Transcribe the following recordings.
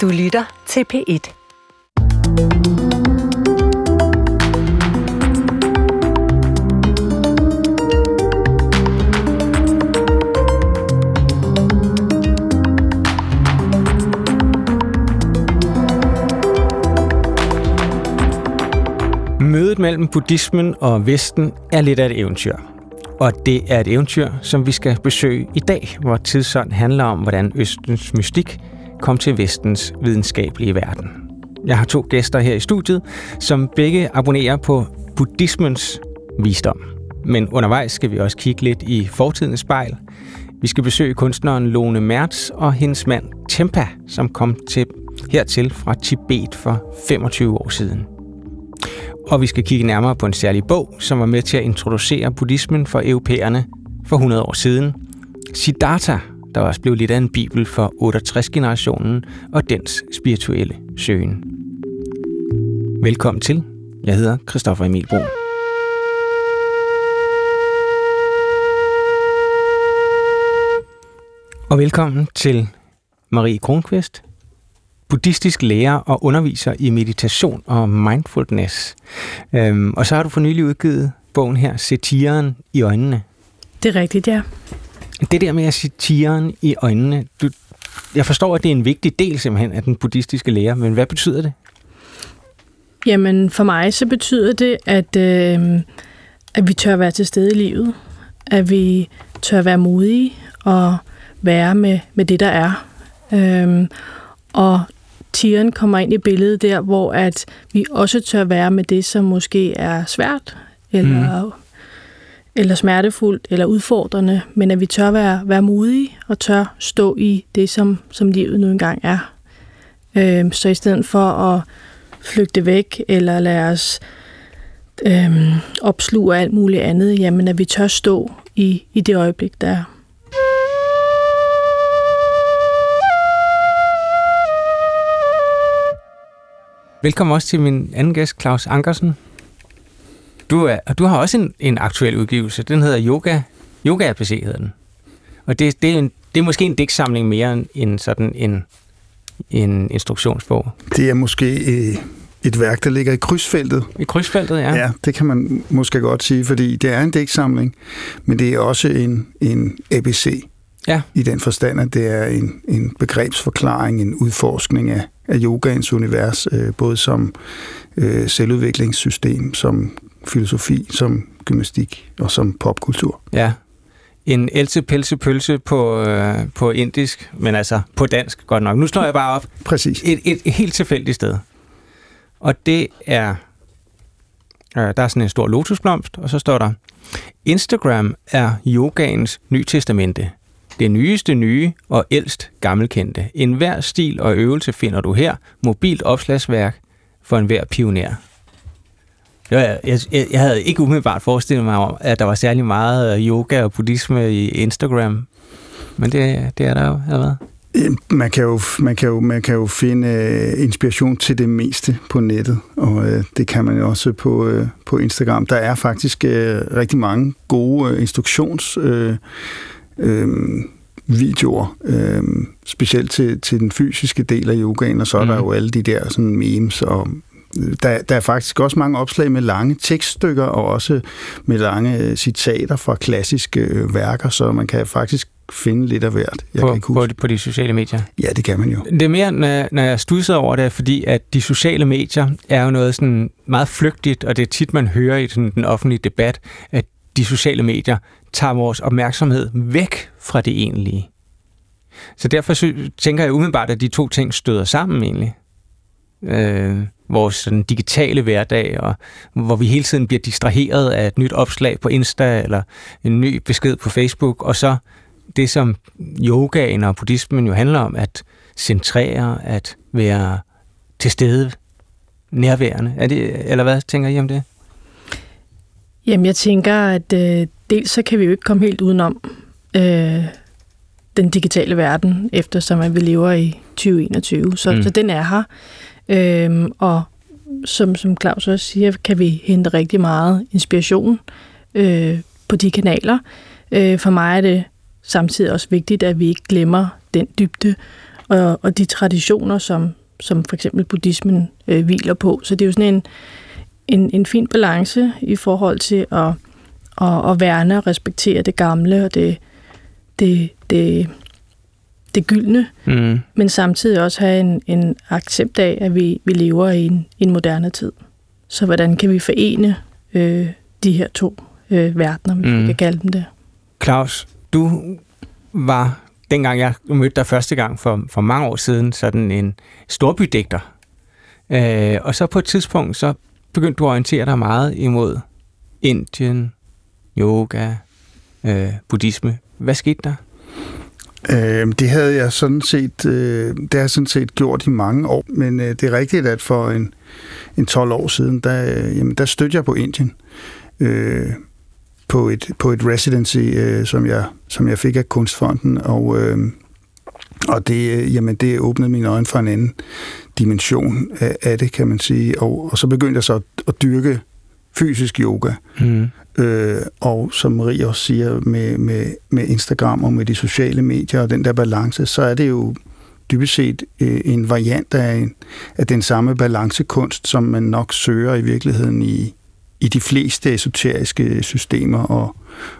Du lytter til P1. Mødet mellem buddhismen og Vesten er lidt af et eventyr. Og det er et eventyr, som vi skal besøge i dag, hvor tidsånd handler om, hvordan Østens mystik kom til Vestens videnskabelige verden. Jeg har to gæster her i studiet, som begge abonnerer på buddhismens visdom. Men undervejs skal vi også kigge lidt i fortidens spejl. Vi skal besøge kunstneren Lone Mertz og hendes mand Tempa, som kom til hertil fra Tibet for 25 år siden. Og vi skal kigge nærmere på en særlig bog, som var med til at introducere buddhismen for europæerne for 100 år siden. Siddhartha, der også blev lidt af en bibel for 68-generationen og dens spirituelle søgen. Velkommen til. Jeg hedder Christoffer Emil Brun. Og velkommen til Marie Kronqvist, buddhistisk lærer og underviser i meditation og mindfulness. Øhm, og så har du for nylig udgivet bogen her, Se tigeren i øjnene. Det er rigtigt, ja. Det der med at se tigeren i øjnene, du, jeg forstår, at det er en vigtig del simpelthen af den buddhistiske lære, men hvad betyder det? Jamen, for mig så betyder det, at, øh, at vi tør være til stede i livet. At vi tør være modige og være med, med det, der er. Øh, og tieren kommer ind i billedet der, hvor at vi også tør være med det, som måske er svært, eller, mm eller smertefuldt, eller udfordrende, men at vi tør være, være modige og tør stå i det, som, som livet nu engang er. Øh, så i stedet for at flygte væk, eller lade os øh, opsluge alt muligt andet, jamen at vi tør stå i, i det øjeblik, der er. Velkommen også til min anden gæst, Claus Ankersen. Du, er, du har også en, en aktuel udgivelse. Den hedder Yoga. Yoga RPC hedder den. Og det, det, er, en, det er måske en digtsamling mere end, end sådan en, en instruktionsbog. Det er måske øh, et værk, der ligger i krydsfeltet. I krydsfeltet, ja. Ja, det kan man måske godt sige, fordi det er en digtsamling, men det er også en, en ABC. Ja. I den forstand, at det er en, en begrebsforklaring, en udforskning af, af yogaens univers, øh, både som øh, selvudviklingssystem, som filosofi, som gymnastik og som popkultur. Ja. En else pelse pølse på, øh, på indisk, men altså på dansk godt nok. Nu slår jeg bare op. Præcis. Et, et, et helt tilfældigt sted. Og det er... Øh, der er sådan en stor lotusblomst, og så står der... Instagram er yogaens ny testamente. Det nyeste nye og ældst gammelkendte. En hver stil og øvelse finder du her. Mobilt opslagsværk for enhver pioner. Jeg, jeg, jeg havde ikke umiddelbart forestillet mig om, at der var særlig meget yoga og buddhisme i Instagram. Men det, det er der jo, eller hvad? Man kan, jo, man, kan jo, man kan jo finde uh, inspiration til det meste på nettet, og uh, det kan man jo også på, på Instagram. Der er faktisk rigtig mange gode instruktions... Uh, øh, videoer, øh, specielt til, til den fysiske del af yogaen, og så er mm. der jo alle de der sådan memes, og der, der er faktisk også mange opslag med lange tekststykker, og også med lange citater fra klassiske øh, værker, så man kan faktisk finde lidt af hvert. Jeg på, kan ikke huske. På, de, på de sociale medier? Ja, det kan man jo. Det er mere, når, når jeg studser over det, fordi at de sociale medier er jo noget sådan meget flygtigt, og det er tit, man hører i sådan den offentlige debat, at de sociale medier tager vores opmærksomhed væk fra det egentlige. Så derfor tænker jeg umiddelbart, at de to ting støder sammen egentlig. Øh, vores sådan, digitale hverdag, og hvor vi hele tiden bliver distraheret af et nyt opslag på Insta, eller en ny besked på Facebook, og så det, som yogaen og buddhismen jo handler om, at centrere, at være til stede, nærværende. Er det, eller hvad tænker I om det? Jamen, jeg tænker, at øh, dels så kan vi jo ikke komme helt udenom øh, den digitale verden, eftersom at vi lever i 2021. Så, mm. så den er her. Øh, og som, som Claus også siger, kan vi hente rigtig meget inspiration øh, på de kanaler. Øh, for mig er det samtidig også vigtigt, at vi ikke glemmer den dybde og, og de traditioner, som, som for eksempel buddhismen øh, hviler på. Så det er jo sådan en, en, en fin balance i forhold til at, at, at værne og respektere det gamle og det, det, det, det gyldne, mm. men samtidig også have en, en accept af, at vi, vi lever i en, en moderne tid. Så hvordan kan vi forene øh, de her to øh, verdener, hvis mm. vi kan kalde dem det? Claus, du var, dengang jeg mødte dig første gang for, for mange år siden, sådan en storbydigter. Øh, og så på et tidspunkt, så begyndte du at orientere dig meget imod Indien, yoga, øh, buddhisme. Hvad skete der? Øh, det havde jeg sådan set, øh, det har jeg sådan set gjort i mange år, men øh, det er rigtigt, at for en, en 12 år siden, der, øh, jamen, der stødte jeg på Indien. Øh, på et, på et residency, øh, som, jeg, som jeg fik af Kunstfonden, og, øh, og det, øh, jamen, det åbnede mine øjne for en anden dimension af, af det, kan man sige. Og, og så begyndte jeg så at, at dyrke fysisk yoga. Mm. Øh, og som Marie også siger, med, med, med Instagram og med de sociale medier og den der balance, så er det jo dybest set øh, en variant af, en, af den samme balancekunst, som man nok søger i virkeligheden i, i de fleste esoteriske systemer og,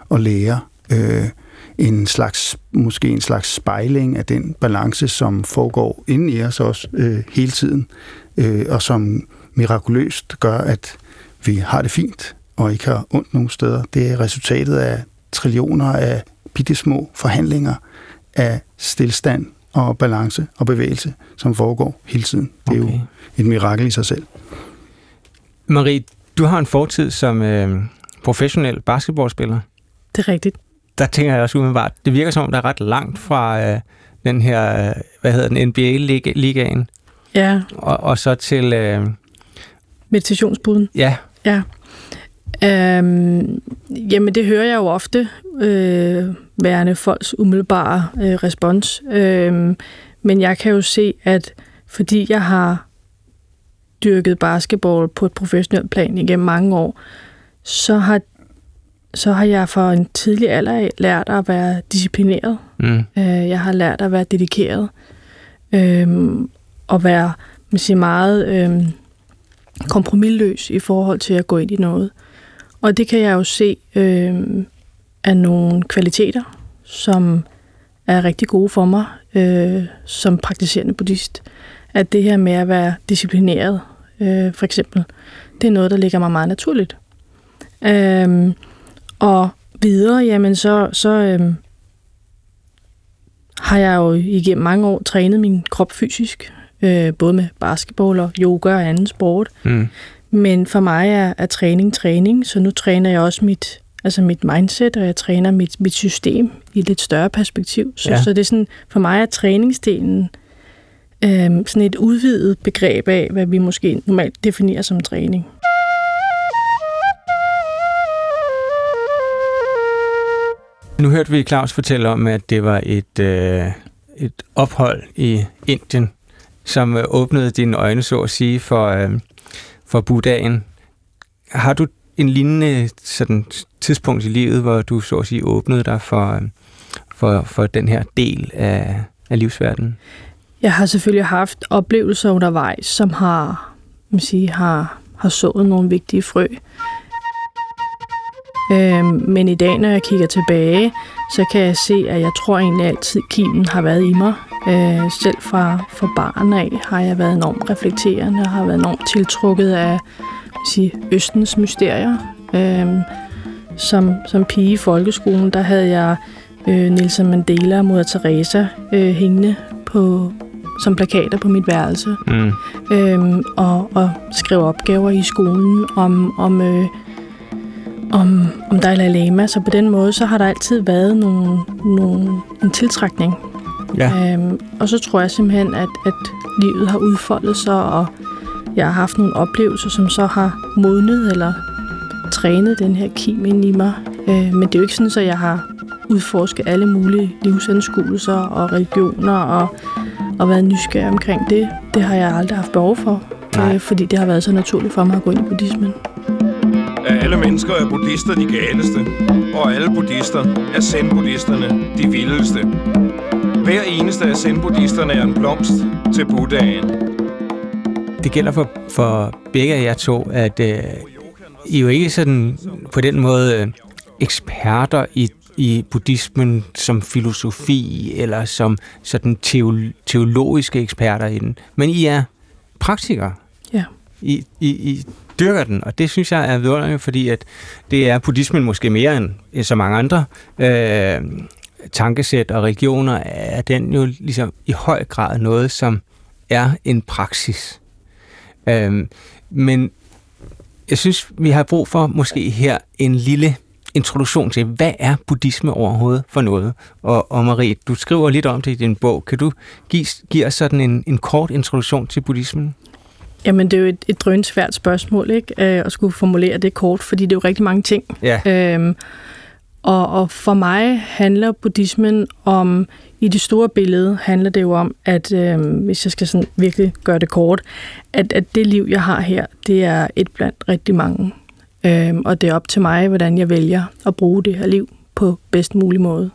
og lærer. Øh, en slags, måske en slags spejling af den balance, som foregår inden i os også øh, hele tiden, øh, og som mirakuløst gør, at vi har det fint og ikke har ondt nogen steder. Det er resultatet af trillioner af bittesmå forhandlinger af stillstand og balance og bevægelse, som foregår hele tiden. Det er okay. jo et mirakel i sig selv. Marie, du har en fortid som øh, professionel basketballspiller. Det er rigtigt. Der tænker jeg også umiddelbart, det virker som om, der er ret langt fra øh, den her, øh, hvad hedder den, NBA-ligaen. Ja. Og, og så til... Øh, Meditationsbuden. Ja. Ja. Øhm, jamen, det hører jeg jo ofte, øh, værende folks umiddelbare øh, respons. Øhm, men jeg kan jo se, at fordi jeg har dyrket basketball på et professionelt plan igennem mange år, så har, så har jeg for en tidlig alder lært at være disciplineret. Mm. Øh, jeg har lært at være dedikeret. Øh, og være man siger, meget øh, kompromilløs i forhold til at gå ind i noget. Og det kan jeg jo se øh, af nogle kvaliteter, som er rigtig gode for mig øh, som praktiserende buddhist. At det her med at være disciplineret, øh, for eksempel, det er noget, der ligger mig meget naturligt. Øh, og videre, jamen så, så øh, har jeg jo igennem mange år trænet min krop fysisk, øh, både med basketball og yoga og anden sport. Mm. Men for mig er, er træning træning, så nu træner jeg også mit, altså mit mindset, og jeg træner mit, mit system i et lidt større perspektiv. Så, ja. så det er sådan, for mig er træningsdelen øh, sådan et udvidet begreb af, hvad vi måske normalt definerer som træning. Nu hørte vi Claus fortælle om, at det var et, øh, et ophold i Indien, som øh, åbnede dine øjne, så at sige, for, øh, for Buddhaen. Har du en lignende sådan, tidspunkt i livet, hvor du så at sige åbnede dig for, øhm, for, for den her del af, af livsverdenen? Jeg har selvfølgelig haft oplevelser undervejs, som har, man sige, har, har sået nogle vigtige frø. Øhm, men i dag, når jeg kigger tilbage, så kan jeg se, at jeg tror egentlig altid, kimen har været i mig. Øh, selv fra, fra barn af har jeg været enormt reflekterende og har været enormt tiltrukket af sige, Østens mysterier. Øh, som, som pige i folkeskolen, der havde jeg øh, Nelson Mandela og Moder Teresa øh, hængende på, som plakater på mit værelse. Mm. Øh, og, og skrev opgaver i skolen om, om øh, om, om Dalai Lama, så på den måde, så har der altid været nogle, nogle, en tiltrækning. Ja. Øhm, og så tror jeg simpelthen, at, at livet har udfoldet sig, og jeg har haft nogle oplevelser, som så har modnet eller trænet den her kim ind i mig. Øh, men det er jo ikke sådan, at jeg har udforsket alle mulige livsanskuelser og religioner og, og været nysgerrig omkring det. Det har jeg aldrig haft behov for, øh, fordi det har været så naturligt for mig at gå ind i buddhismen alle mennesker er buddhister de galeste, og alle buddhister er zen-buddhisterne de vildeste. Hver eneste af zen-buddhisterne er en blomst til Buddhaen. Det gælder for, for begge af jer to, at øh, I jo ikke sådan på den måde øh, eksperter i, i buddhismen som filosofi eller som sådan teolo- teologiske eksperter i den, men I er praktikere. Ja. I, I, I dyrker den, og det synes jeg er vidunderligt, fordi at det er buddhismen måske mere end, end så mange andre øh, tankesæt og religioner, er den jo ligesom i høj grad noget, som er en praksis. Øh, men jeg synes, vi har brug for måske her en lille introduktion til, hvad er buddhisme overhovedet for noget? Og, og Marie, du skriver lidt om det i din bog. Kan du give, give os sådan en, en kort introduktion til buddhismen? Jamen, det er jo et, et drønsvært spørgsmål, ikke? Øh, at skulle formulere det kort, fordi det er jo rigtig mange ting. Ja. Øhm, og, og for mig handler buddhismen om, i det store billede handler det jo om, at øh, hvis jeg skal sådan virkelig gøre det kort, at, at det liv, jeg har her, det er et blandt rigtig mange. Øh, og det er op til mig, hvordan jeg vælger at bruge det her liv på bedst mulig måde.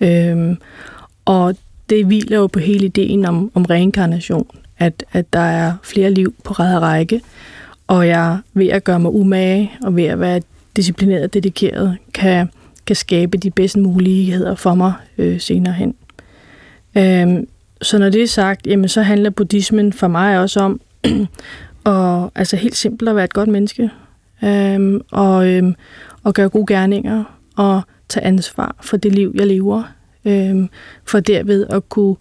Øh, og det hviler jo på hele ideen om, om reinkarnation, at, at der er flere liv på ræd og række, og jeg ved at gøre mig umage, og ved at være disciplineret og dedikeret, kan, kan skabe de bedst muligheder for mig øh, senere hen. Øhm, så når det er sagt, jamen, så handler buddhismen for mig også om at, altså helt simpelt at være et godt menneske, øhm, og, øhm, og gøre gode gerninger, og tage ansvar for det liv, jeg lever, øhm, for derved at kunne,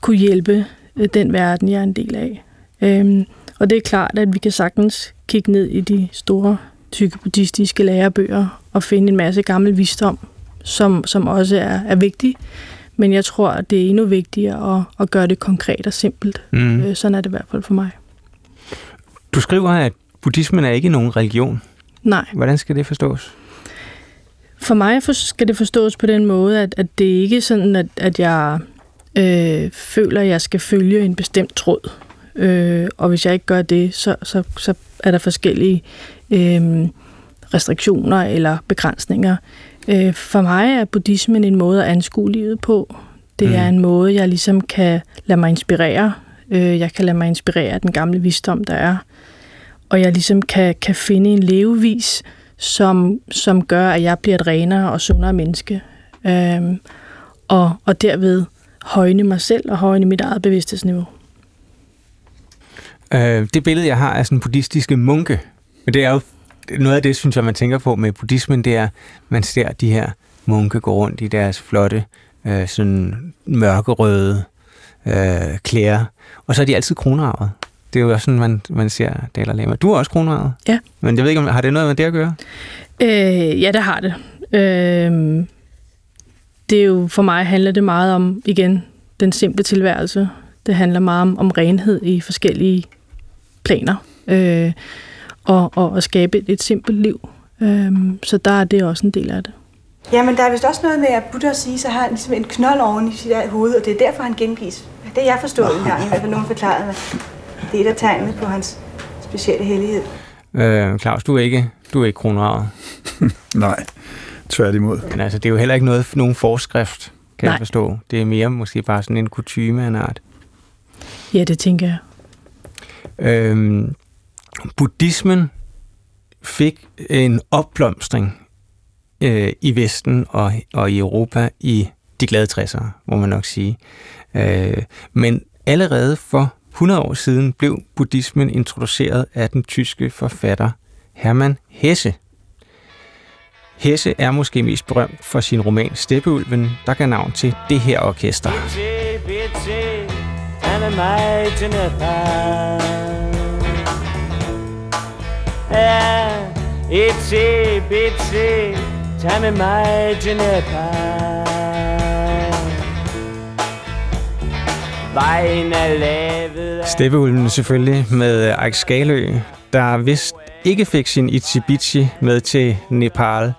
kunne hjælpe øh, den verden, jeg er en del af. Øhm, og det er klart, at vi kan sagtens kigge ned i de store, tykke buddhistiske lærebøger og finde en masse gammel visdom, som, som også er, er vigtig. Men jeg tror, at det er endnu vigtigere at, at gøre det konkret og simpelt. Mm. Øh, sådan er det i hvert fald for mig. Du skriver, at buddhismen er ikke nogen religion. Nej. Hvordan skal det forstås? For mig skal det forstås på den måde, at, at det ikke er sådan, at, at jeg øh, føler, at jeg skal følge en bestemt tråd. Øh, og hvis jeg ikke gør det, så, så, så er der forskellige øh, restriktioner eller begrænsninger. Øh, for mig er buddhismen en måde at anskue livet på. Det Mm. er en måde, jeg ligesom kan lade mig inspirere. Øh, jeg kan lade mig inspirere af den gamle visdom, der er. Og jeg ligesom kan, kan finde en levevis, som, som gør, at jeg bliver et renere og sundere menneske. Øhm, og, og derved højne mig selv og højne mit eget bevidsthedsniveau. Øh, det billede, jeg har af sådan buddhistiske munke, men det er jo noget af det, synes jeg, man tænker på med buddhismen, det er, man ser de her munke gå rundt i deres flotte, øh, sådan mørkerøde øh, klæder, og så er de altid kronarvet. Det er jo også sådan, man, man ser Dalai Lama. Du er også kronarvet. Ja. Men jeg ved ikke, om har det noget med det at gøre? Øh, ja, det har det. Øh, det er jo, for mig handler det meget om, igen, den simple tilværelse. Det handler meget om, om renhed i forskellige planer. Øh, og, og at skabe et, et simpelt liv. Øh, så der er det også en del af det. Jamen, der er vist også noget med, at Buddha siger, så har han ligesom en knold oven i sit hoved, og det er derfor, han gengives. Det er jeg forstået en gang, i hvert fald nogen forklaret mig. Det er et af tegnene på hans specielle hellighed. Øh, Claus, du er ikke, du er ikke kronarvet. Nej, tværtimod. Men altså, det er jo heller ikke noget, nogen forskrift, kan Nej. jeg forstå. Det er mere måske bare sådan en kutyme af en art. Ja, det tænker jeg. Øhm, buddhismen fik en opblomstring øh, i Vesten og, og i Europa i de glade 60'ere, må man nok sige. Øh, men allerede for 100 år siden blev buddhismen introduceret af den tyske forfatter Hermann Hesse. Hesse er måske mest berømt for sin roman Steppeulven, der gav navn til det her orkester. Bitte, bitte, deine meitene Paar. Ja, bitte. Vejen er lavet af Steppeulven selvfølgelig med øh, Ike Skalø, der vist ikke fik sin Itsy med til Nepal.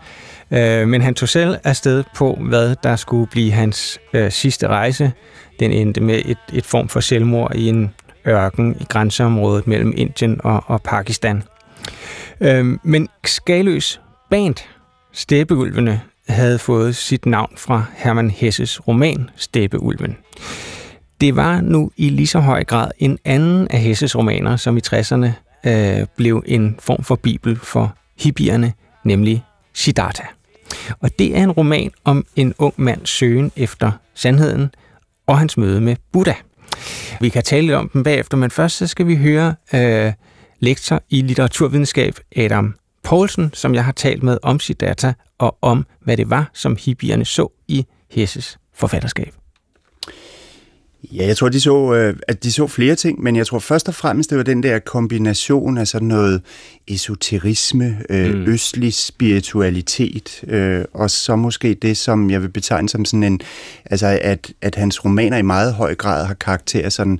Øh, men han tog selv afsted på, hvad der skulle blive hans øh, sidste rejse. Den endte med et, et form for selvmord i en ørken i grænseområdet mellem Indien og, og Pakistan. Øh, men Skaløs band, Steppeulvene, havde fået sit navn fra Hermann Hesses roman Steppeulven. Det var nu i lige så høj grad en anden af Hesses romaner, som i 60'erne øh, blev en form for bibel for hippierne, nemlig Siddhartha. Og det er en roman om en ung mands søgen efter sandheden og hans møde med Buddha. Vi kan tale lidt om dem bagefter, men først så skal vi høre øh, lektor i litteraturvidenskab Adam Poulsen, som jeg har talt med om Siddhartha og om, hvad det var, som hippierne så i Hesses forfatterskab. Ja, jeg tror, de så, øh, at de så flere ting, men jeg tror først og fremmest, det var den der kombination af sådan noget esoterisme, øh, mm. østlig spiritualitet, øh, og så måske det, som jeg vil betegne som sådan en, altså at, at hans romaner i meget høj grad har karakter sådan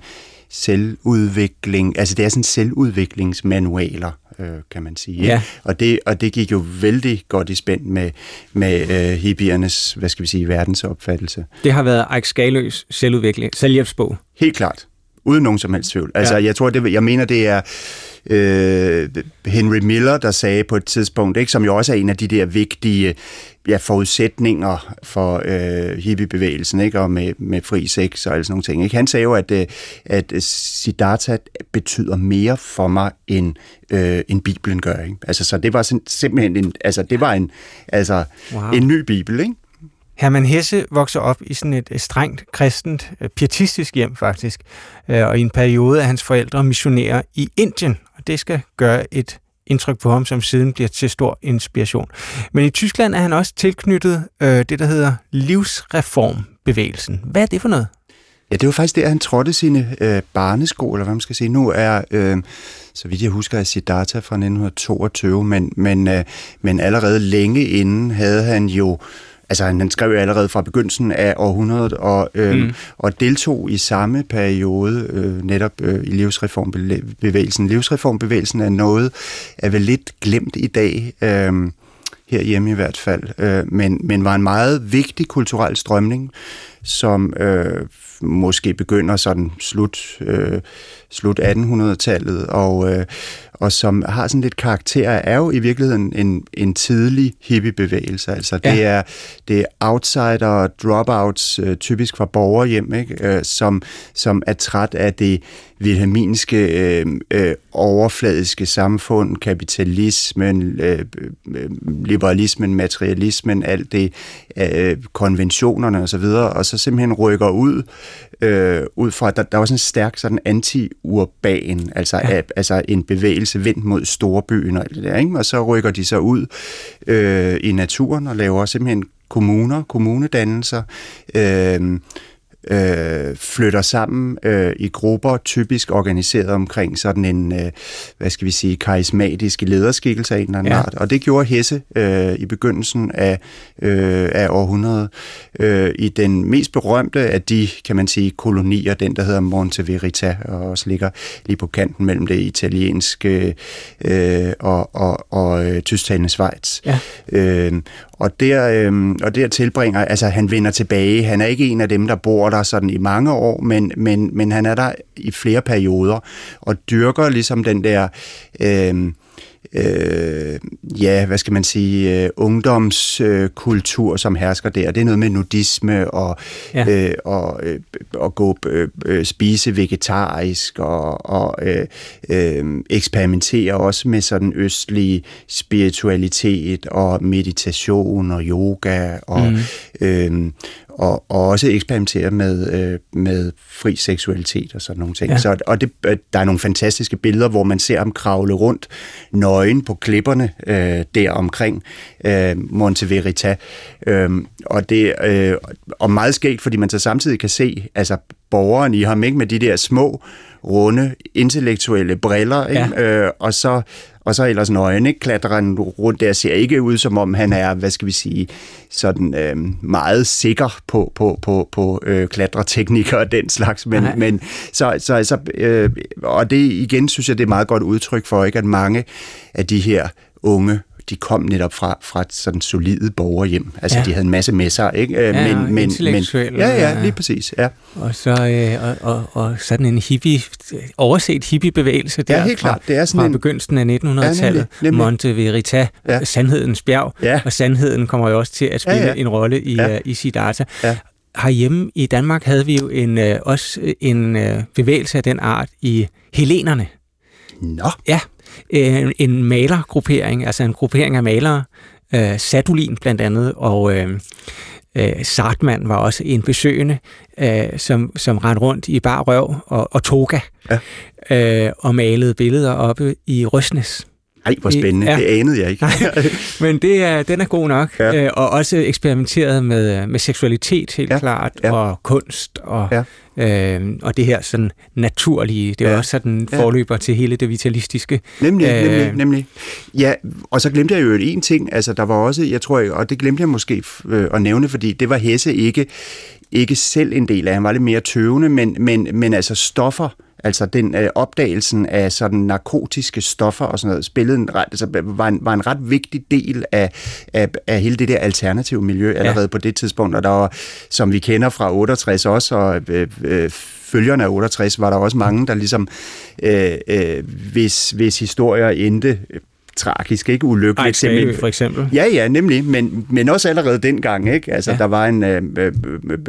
selvudvikling, altså det er sådan selvudviklingsmanualer øh, kan man sige. Ja. Og, det, og det gik jo vældig godt i spænd med, med øh, hippiernes, hvad skal vi sige, verdensopfattelse. Det har været Ike Skaløs selvudvikling, selvhjælpsbog. Helt klart. Uden nogen som helst tvivl. Altså, ja. jeg tror, det, jeg mener, det er øh, Henry Miller, der sagde på et tidspunkt, ikke, som jo også er en af de der vigtige ja, forudsætninger for øh, hippiebevægelsen, ikke, og med, med fri sex og alle sådan nogle ting. Ikke? Han sagde jo, at, øh, at Siddhartha betyder mere for mig, end, øh, end Bibelen gør. Ikke? Altså, så det var simpelthen en, altså, det var en, altså, wow. en ny Bibel, ikke? Hermann Hesse vokser op i sådan et strengt kristent, pietistisk hjem faktisk, øh, og i en periode er hans forældre missionerer i Indien, det skal gøre et indtryk på ham, som siden bliver til stor inspiration. Men i Tyskland er han også tilknyttet øh, det, der hedder livsreformbevægelsen. Hvad er det for noget? Ja, det var faktisk der, han trådte sine øh, barnesko, eller hvad man skal sige. Nu er, øh, så vidt jeg husker, er Siddhartha fra 1922, men, men, øh, men allerede længe inden havde han jo altså han, han skrev jo allerede fra begyndelsen af århundredet og, øh, mm. og deltog i samme periode øh, netop øh, i livsreformbevægelsen. Livsreformbevægelsen er noget, er vel lidt glemt i dag, øh, herhjemme i hvert fald, øh, men, men var en meget vigtig kulturel strømning, som øh, måske begynder sådan slut, øh, slut 1800-tallet, og, øh, og som har sådan lidt karakter, er jo i virkeligheden en, en tidlig hippiebevægelse. Altså det, ja. er, det er outsider og dropouts, øh, typisk fra borgerhjem, ikke? Øh, som, som er træt af det vilhelminske øh, øh, overfladiske samfund, kapitalismen, øh, øh, liberalismen, materialismen, alt det, øh, konventionerne osv., og, så videre, og så simpelthen rykker ud øh, ud fra, at der, der var sådan en stærk sådan anti-urban, altså, ja. altså en bevægelse vendt mod storbyen og alt det der, ikke? og så rykker de så ud øh, i naturen og laver simpelthen kommuner, kommunedannelser, øh, øh, flytter sammen øh, i grupper, typisk organiseret omkring sådan en, øh, hvad skal vi sige, karismatisk lederskikkelse af en eller anden ja. art. Og det gjorde Hesse øh, i begyndelsen af, øh, af århundredet øh, i den mest berømte af de, kan man sige, kolonier, den der hedder Monte Verita, og også ligger lige på kanten mellem det italienske øh, og, og, og øh, tysktalende Schweiz. Ja. Øh, og der, øh, og der tilbringer, altså han vender tilbage, han er ikke en af dem, der bor der sådan i mange år, men, men, men han er der i flere perioder, og dyrker ligesom den der... Øh, øh, ja, hvad skal man sige, øh, ungdomskultur, øh, som hersker der. Det er noget med nudisme og, ja. øh, og, øh, og gå øh, øh, spise vegetarisk og, og øh, øh, eksperimentere også med sådan østlig spiritualitet og meditation og yoga og mm. øh, og, og også eksperimentere med, øh, med fri seksualitet og sådan nogle ting. Ja. Så, og det, øh, der er nogle fantastiske billeder, hvor man ser ham kravle rundt nøgen på klipperne øh, der omkring øh, Monte Verita. Øh, og det øh, og meget skægt, fordi man så samtidig kan se altså borgeren i ham ikke med de der små runde intellektuelle briller, ikke? Ja. Øh, og så og så ellers nøgen, ikke? Klatrer han rundt der, ser ikke ud som om han er, hvad skal vi sige, sådan øh, meget sikker på, på, på, på øh, klatreteknikker og den slags, men, men så, så, så øh, og det igen synes jeg, det er meget godt udtryk for, ikke? At mange af de her unge de kom netop fra, fra et sådan solide borgerhjem. Altså, Ja. de havde en masse med sig, ikke? Øh, Ja, men, men, men, ja, ja. lige præcis, ja. Og så øh, og, og, og sådan en hippie, overset hippiebevægelse der Ja, helt fra, klart. Det er sådan fra en- begyndelsen af 1900-tallet. Ja. Monte Verita, ja. Sandhedens bjerg. Ja. Og sandheden kommer jo også til at spille ja, Ja, en rolle i. Ja. uh, i Siddhartha. Ja. Herhjemme i Danmark havde vi jo en, øh, også en øh, bevægelse af den art i Helenerne. Nå, Ja, øh, en malergruppering, altså en gruppering af malere. Øh, Sadulin blandt andet, og øh, øh, Sartmann var også en besøgende, øh, som, som rendte rundt i bar røv og, og toga, ja. øh, og malede billeder oppe i Røsnes. Ej, hvor spændende. Ja. Ja. Det anede jeg ikke. Men det er, den er god nok, ja. Ja. øh, og også eksperimenteret med, med seksualitet helt ja. Ja, klart, ja. ja. og kunst, og, ja. Ja. øh, og det her sådan naturlige, det er ja. Ja. også sådan Ja. forløber til hele det vitalistiske. Nemlig, Øh. nemlig, nemlig. Ja, og så glemte jeg jo en ting, altså der var også, jeg tror, og det glemte jeg måske øh, at nævne, fordi det var Hesse ikke, ikke selv en del af. Han var lidt mere tøvende, men, men, men altså stoffer, altså den øh, opdagelsen af sådan narkotiske stoffer og sådan noget, spillede en altså, var, en, var en ret vigtig del af, af, af hele det der alternative miljø allerede ja. på det tidspunkt, og der var, som vi kender fra 68 også, og øh, øh, følgerne af 68, var der også mange, der ligesom, øh, øh, hvis, hvis historier endte tragisk, ikke ulykkeligt. Ej, Svagø for eksempel. Ja, ja, nemlig, men, men også allerede dengang, ikke? Altså, Ja. der var en, øh, øh,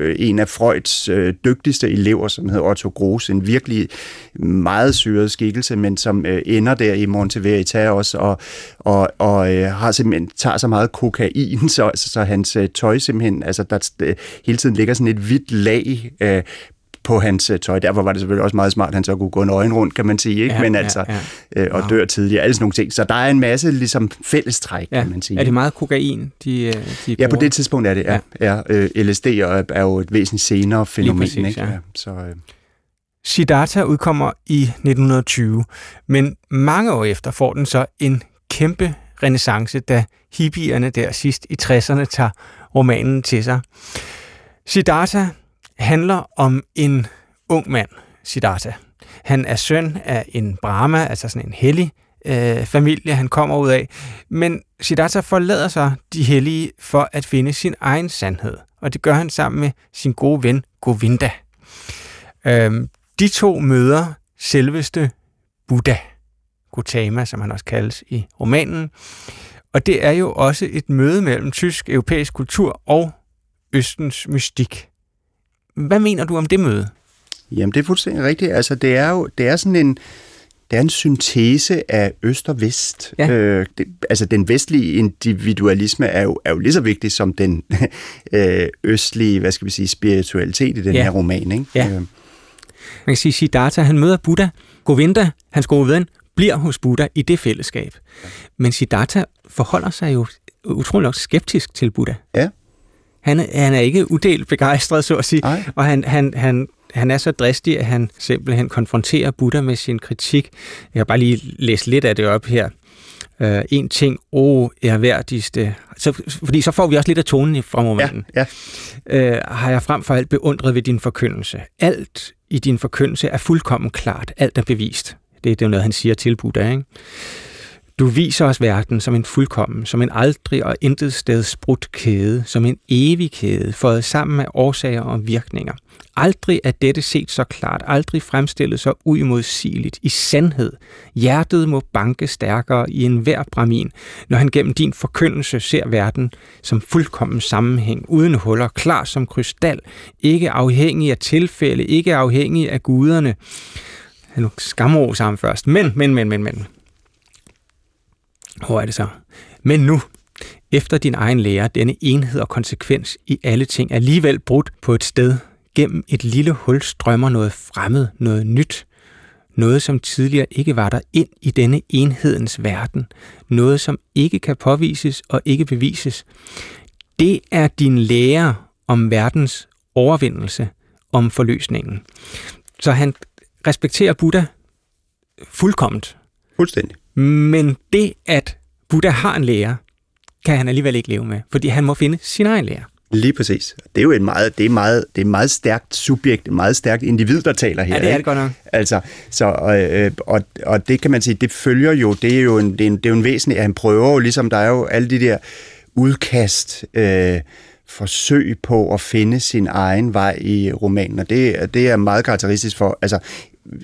øh, en af Freuds øh, dygtigste elever, som hed Otto Gros, en virkelig meget syret skikkelse, men som øh, ender der i Monte Verita også, og, og, og øh, har simpelthen, tager så meget kokain, så, så, så hans øh, tøj simpelthen, altså der øh, hele tiden ligger sådan et hvidt lag øh, på hans øh, tøj. Derfor var det selvfølgelig også meget smart, at han så kunne gå nøgen rundt, kan man sige, ikke? Ja, men ja, altså, ja. øh, og Wow. dør tidligere, alle sådan nogle ting. Så der er en masse ligesom fællestræk, Ja. kan man sige. Er det meget kokain, de, øh, de Ja, på det tidspunkt er det, ja. ja. Øh, LSD er, er jo et væsentligt senere fænomen, præcis, ikke? ja. Så, øh, Siddhartha udkommer i 1920, men mange år efter får den så en kæmpe renaissance, da hippierne der sidst i 60'erne tager romanen til sig. Siddhartha handler om en ung mand, Siddhartha. Han er søn af en brahma, altså sådan en hellig øh, familie, han kommer ud af. Men Siddhartha forlader sig de hellige for at finde sin egen sandhed, og det gør han sammen med sin gode ven Govinda. Øhm, de to møder selveste Buddha, Gautama, som han også kaldes i romanen. Og det er jo også et møde mellem tysk europæisk kultur og Østens mystik. Hvad mener du om det møde? jamen, det er fuldstændig rigtigt. Altså, det er jo det er sådan en, det er en syntese af øst og vest. Ja. Øh, det, altså, den vestlige individualisme er jo, er jo lige så vigtig som den øh, østlige, hvad skal vi sige, spiritualitet i den Ja. her roman, ikke? Ja. Øh, Man kan sige, Siddhartha, han møder Buddha. Govinda, hans gode ven, bliver hos Buddha i det fællesskab. Men Siddhartha forholder sig jo utrolig nok skeptisk til Buddha. Ja. Han, er- han er ikke udelt begejstret, så at sige. Nej. Og han, han, han, han er så dristig, at han simpelthen konfronterer Buddha med sin kritik. Jeg har bare lige læst lidt af det op her. Uh, en ting, o erhverdigste. Så, fordi så får vi også lidt af tonen fra ja, romanen. ja. øh, har jeg frem for alt beundret ved din forkyndelse. Alt i din forkyndelse er fuldkommen klart. Alt er bevist. Det, det er jo noget, han siger til Buddha. Ikke? Du viser os verden som en fuldkommen, som en aldrig og intet sted sprudt kæde, som en evig kæde, fået sammen af årsager og virkninger. Aldrig er dette set så klart, aldrig fremstillet så uimodsigeligt i sandhed. Hjertet må banke stærkere i enhver bramin, når han gennem din forkyndelse ser verden som fuldkommen sammenhæng, uden huller, klar som krystal, ikke afhængig af tilfælde, ikke afhængig af guderne. Nu skammer ham først. Men, men, men, men, men. Hvor er det så? Men nu, efter din egen lære, denne enhed og konsekvens i alle ting, alligevel brudt på et sted, gennem et lille hul strømmer noget fremmed, noget nyt, noget som tidligere ikke var der ind i denne enhedens verden, noget som ikke kan påvises og ikke bevises. Det er din lære om verdens overvindelse, om forløsningen. Så han respekterer Buddha fuldkomment, Fuldstændig men det, at Buddha har en lære, kan han alligevel ikke leve med, fordi han må finde sin egen lære. Lige præcis. Det er jo en meget, det er meget, det er meget stærkt subjekt, et meget stærkt individ, der taler her. Ja, det er det ikke? godt nok. Altså, så, øh, og, og det kan man sige, det følger jo, det er jo en, det er en, det er jo en væsentlig, at han prøver jo, ligesom der er jo alle de der udkast, øh, forsøg på at finde sin egen vej i romanen, og det, det er meget karakteristisk for, altså,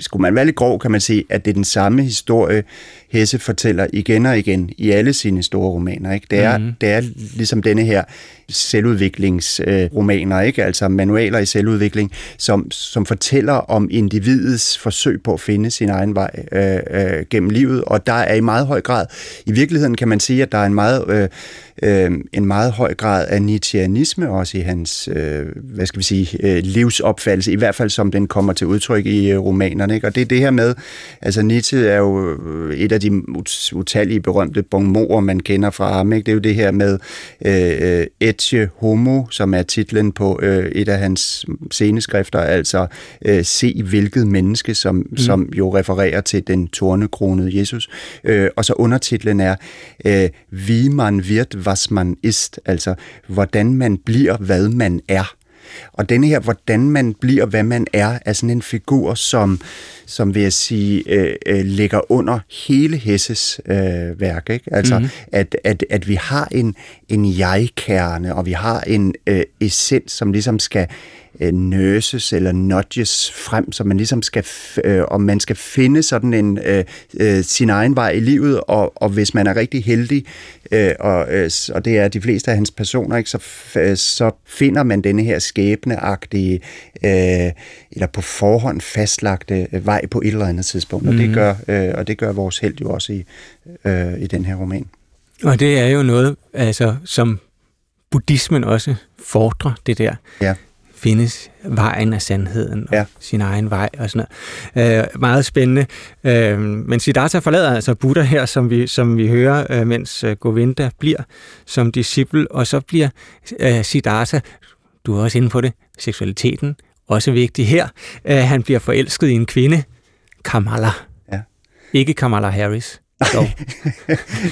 skulle man være lidt grov, kan man sige, at det er den samme historie, Hesse fortæller igen og igen i alle sine store romaner. Ikke? Det, er, mm-hmm. det er ligesom denne her selvudviklingsromaner, øh, ikke? altså manualer i selvudvikling, som, som fortæller om individets forsøg på at finde sin egen vej øh, øh, gennem livet, og der er i meget høj grad, i virkeligheden kan man sige, at der er en meget, øh, øh, en meget høj grad af Nietzscheanisme også i hans, øh, hvad skal vi sige, øh, livsopfattelse, i hvert fald som den kommer til udtryk i øh, romanerne. Ikke? Og det er det her med, altså Nietzsche er jo et af de utallige berømte bonmorer, man kender fra ham. Ikke? Det er jo det her med øh, Etche Homo, som er titlen på øh, et af hans sceneskrifter, altså øh, Se hvilket menneske, som, mm. som jo refererer til den tornekronede Jesus. Øh, og så undertitlen er øh, Wie man wird, was man ist, altså hvordan man bliver, hvad man er. Og denne her, hvordan man bliver, hvad man er, er sådan en figur, som, som vil jeg sige, øh, øh, ligger under hele Hesses øh, værk. Ikke? Altså, mm-hmm. at, at, at vi har en, en jeg-kerne, og vi har en øh, essens, som ligesom skal øh, nøses eller nudges frem, så man ligesom skal, øh, og man skal finde sådan en øh, øh, sin egen vej i livet, og, og hvis man er rigtig heldig, øh, og, øh, og det er de fleste af hans personer, ikke, så, øh, så finder man denne her skæbneagtige, øh, eller på forhånd fastlagte øh, vej på et eller andet tidspunkt, mm. og, det mhm. gør, øh, og det gør vores held jo også i, øh, i den her roman. Og det er jo noget, altså, som buddhismen også fordrer, det der. Ja findes vejen af sandheden og ja. sin egen vej og sådan noget. Øh, meget spændende. Øh, men Siddhartha forlader altså Buddha her, som vi, som vi hører, øh, mens øh, Govinda bliver som disciple, og så bliver øh, Siddhartha, du er også inde på det, seksualiteten, også vigtig her. Øh, han bliver forelsket i en kvinde, Kamala. Ja. Ikke Kamala Harris.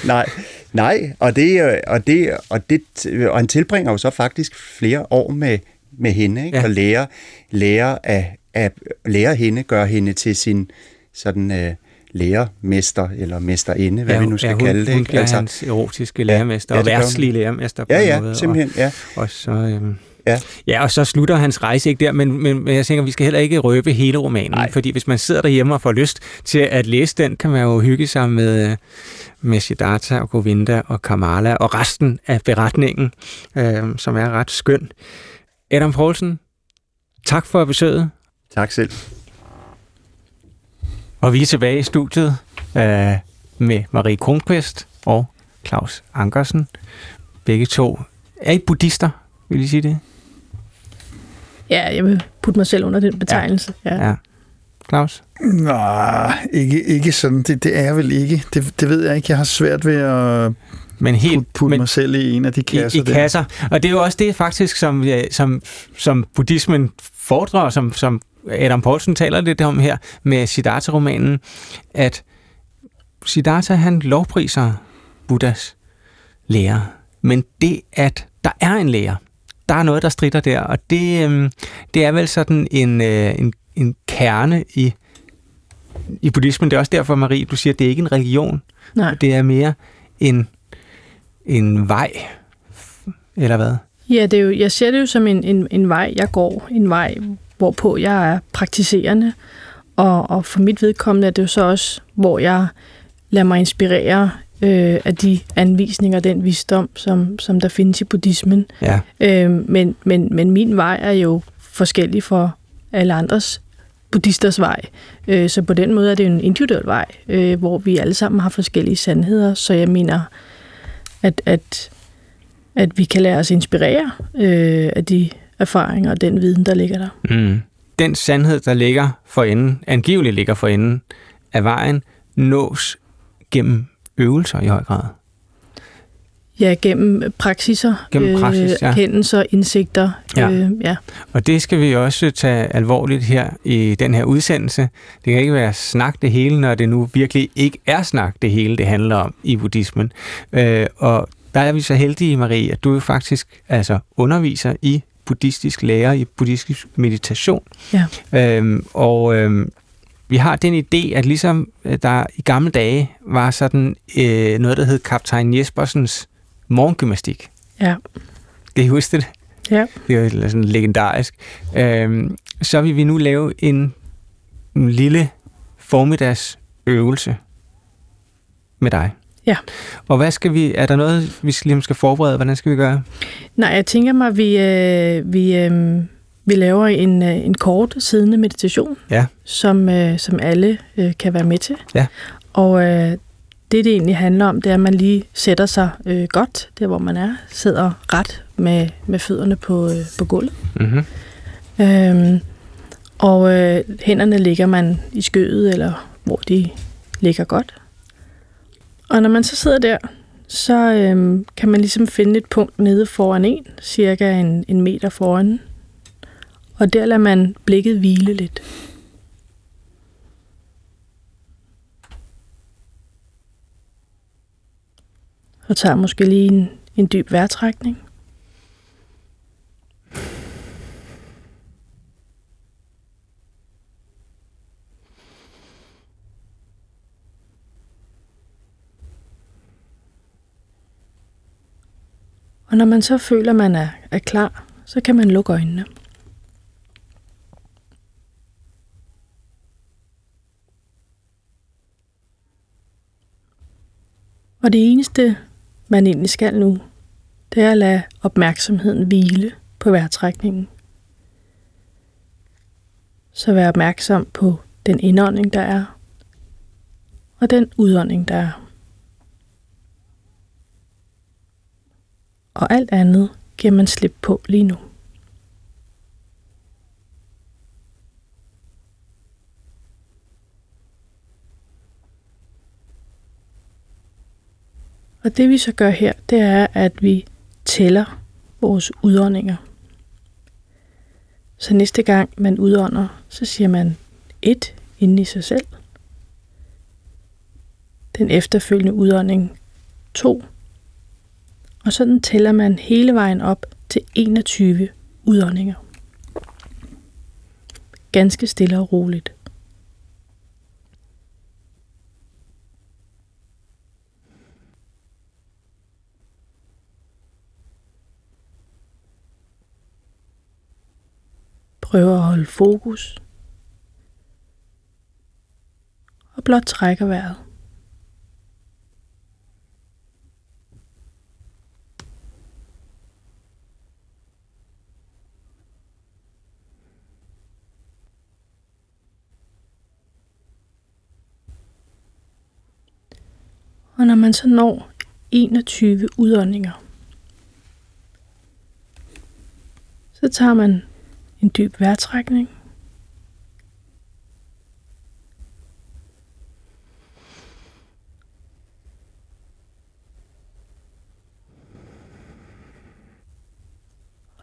nej, nej, og det, og det, og det, og han tilbringer jo så faktisk flere år med med hende, ikke? Ja. og lære, lære, af, af, lære hende, gøre hende til sin sådan øh, lærermester, eller mesterinde, hvad ja, vi nu skal ja, hun, kalde det. Hun bliver altså, hans erotiske lærermester, ja, og værtslige lærermester på ja, ja, måde. simpelthen, ja. Og, og så... Øhm, Ja. ja, og så slutter hans rejse ikke der, men, men, men jeg tænker, vi skal heller ikke røbe hele romanen, Nej. fordi hvis man sidder derhjemme og får lyst til at læse den, kan man jo hygge sig med, med Siddhartha og Govinda og Kamala og resten af beretningen, øh, som er ret skøn. Adam Poulsen, tak for besøget. Tak selv. Og vi er tilbage i studiet øh, med Marie Kronqvist og Claus Ankersen. Begge to er I buddhister, vil I sige det? Ja, jeg vil putte mig selv under den betegnelse. Ja. ja. ja. Claus? Nej, ikke, ikke sådan. Det, det er jeg vel ikke. Det, det ved jeg ikke. Jeg har svært ved at men helt, putte put men, mig selv i en af de kasser. I, i kasser. Og det er jo også det faktisk, som, som, som buddhismen fordrer, som, som Adam Poulsen taler lidt om her med Siddhartha-romanen, at Siddhartha han lovpriser Buddhas lære. Men det, at der er en lære, der er noget, der strider der, og det, øhm, det er vel sådan en, øh, en, en kerne i, i buddhismen. Det er også derfor, Marie, du siger, at det er ikke en religion. Nej. Det er mere en en vej, eller hvad? Ja, det er jo, jeg ser det jo som en, en, en vej, jeg går. En vej, hvorpå jeg er praktiserende. Og, og for mit vedkommende er det jo så også, hvor jeg lader mig inspirere øh, af de anvisninger, den visdom, som, som der findes i buddhismen. Ja. Øh, men, men, men min vej er jo forskellig for alle andres buddhisters vej. Øh, så på den måde er det jo en individuel vej, øh, hvor vi alle sammen har forskellige sandheder. Så jeg mener, at, at, at vi kan lade os inspirere øh, af de erfaringer og den viden, der ligger der. Mm. Den sandhed, der ligger for enden, angiveligt ligger for enden af vejen, nås gennem øvelser i høj grad. Ja, gennem praksiser, gennem praksis, ja. øh, kendelser, indsigter. Ja. Øh, ja. Og det skal vi også tage alvorligt her i den her udsendelse. Det kan ikke være snak det hele, når det nu virkelig ikke er snak det hele, det handler om i buddhismen. Øh, og der er vi så heldige, Marie, at du jo faktisk altså, underviser i buddhistisk lære, i buddhistisk meditation. Ja. Øhm, og øhm, vi har den idé, at ligesom øh, der i gamle dage var sådan øh, noget, der hed kaptajn Jespersens morgengymnastik. Ja. Kan I huske det? Ja. Det er jo sådan legendarisk. Øhm, så vil vi nu lave en, en lille formiddagsøvelse med dig. Ja. Og hvad skal vi, er der noget, vi skal, ligesom skal forberede? Hvordan skal vi gøre? Nej, jeg tænker mig, at vi, øh, vi, øh, vi laver en, øh, en kort siddende meditation, Ja. som, øh, som alle øh, kan være med til. Ja. Og øh, det, det egentlig handler om, det er, at man lige sætter sig øh, godt, der hvor man er, sidder ret med, med fødderne på, øh, på gulvet. Mm-hmm. Øhm, og øh, hænderne ligger man i skødet, eller hvor de ligger godt. Og når man så sidder der, så øhm, kan man ligesom finde et punkt nede foran en, cirka en, en meter foran. Og der lader man blikket hvile lidt. Og tager måske lige en, en dyb vejrtrækning. Og når man så føler, at man er, er klar, så kan man lukke øjnene. Og det eneste, man egentlig skal nu, det er at lade opmærksomheden hvile på vejrtrækningen. Så vær opmærksom på den indånding, der er, og den udånding, der er. og alt andet giver man slip på lige nu. Og det vi så gør her, det er, at vi tæller vores udåndinger. Så næste gang man udånder, så siger man et inde i sig selv. Den efterfølgende udånding 2 og sådan tæller man hele vejen op til 21 udåndinger. Ganske stille og roligt. Prøver at holde fokus. Og blot trækker vejret. Og når man så når 21 udåndinger, så tager man en dyb vejrtrækning.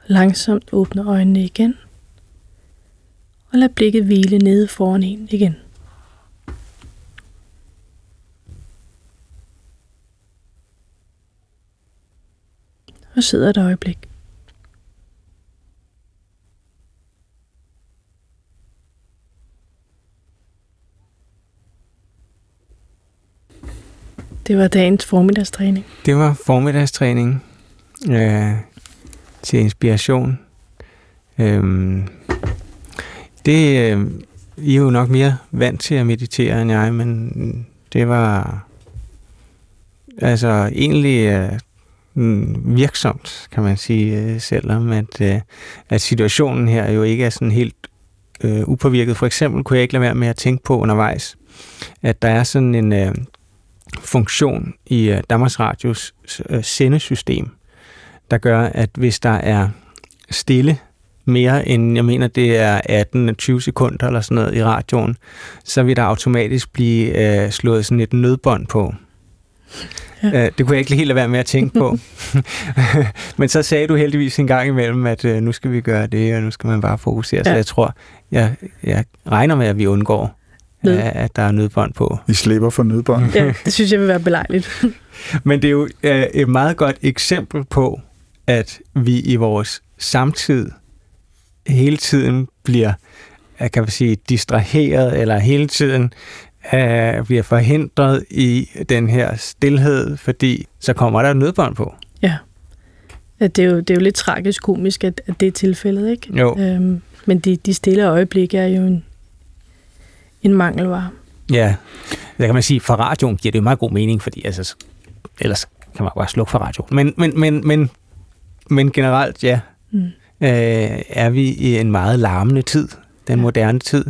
Langsomt åbner øjnene igen. Og lad blikket hvile nede foran en igen. og sidder et øjeblik. Det var dagens formiddagstræning. Det var formiddagstræning øh, til inspiration. Øh, det øh, I er jo nok mere vant til at meditere end jeg, men det var altså egentlig øh, mm, virksomt, kan man sige, øh, selvom at, øh, at situationen her jo ikke er sådan helt øh, upåvirket. For eksempel kunne jeg ikke lade være med at tænke på undervejs, at der er sådan en øh, funktion i øh, Danmarks Radios øh, sendesystem, der gør, at hvis der er stille mere end, jeg mener, det er 18-20 sekunder eller sådan noget i radioen, så vil der automatisk blive øh, slået sådan et nødbånd på. Ja. Det kunne jeg ikke helt lade være med at tænke på. Men så sagde du heldigvis en gang imellem, at øh, nu skal vi gøre det, og nu skal man bare fokusere. Ja. Så jeg tror, jeg, jeg regner med, at vi undgår Nød. at der er nødbånd på. Vi slipper for nødbånd. Ja, det synes jeg vil være belejligt. Men det er jo øh, et meget godt eksempel på, at vi i vores samtid hele tiden bliver, jeg kan man sige, distraheret, eller hele tiden øh, bliver forhindret i den her stillhed, fordi så kommer der et nødbånd på. Ja. Det, er jo, det er jo lidt tragisk komisk, at, at det er tilfældet, ikke? Jo. Øhm, men de, de stille øjeblikke er jo en, en mangelvare. Ja, der kan man sige, for radioen giver det jo meget god mening, fordi altså, ellers kan man bare slukke for radioen. Men, men, men, men, men generelt, ja, Mm. øh, er vi i en meget larmende tid, den moderne tid.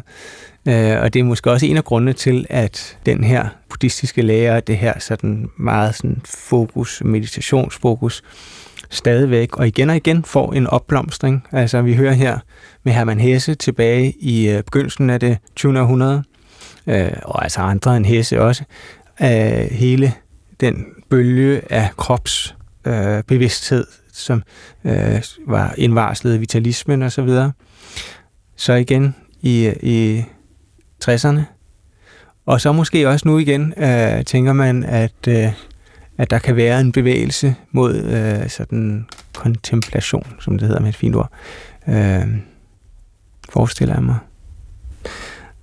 Øh, og det er måske også en af grundene til, at den her buddhistiske lære, det her sådan meget sådan fokus, meditationsfokus, stadigvæk og igen og igen får en opblomstring. Altså vi hører her med Hermann Hesse tilbage i øh, begyndelsen af det 20. århundrede, øh, og altså andre end Hesse også, af hele den bølge af kropsbevidsthed, øh, bevidsthed, som øh, var indvarslet af vitalismen og så videre. Så igen i, i 60'erne. Og så måske også nu igen, øh, tænker man, at, øh, at der kan være en bevægelse mod øh, sådan kontemplation, som det hedder med et fint ord. Øh, forestiller jeg mig.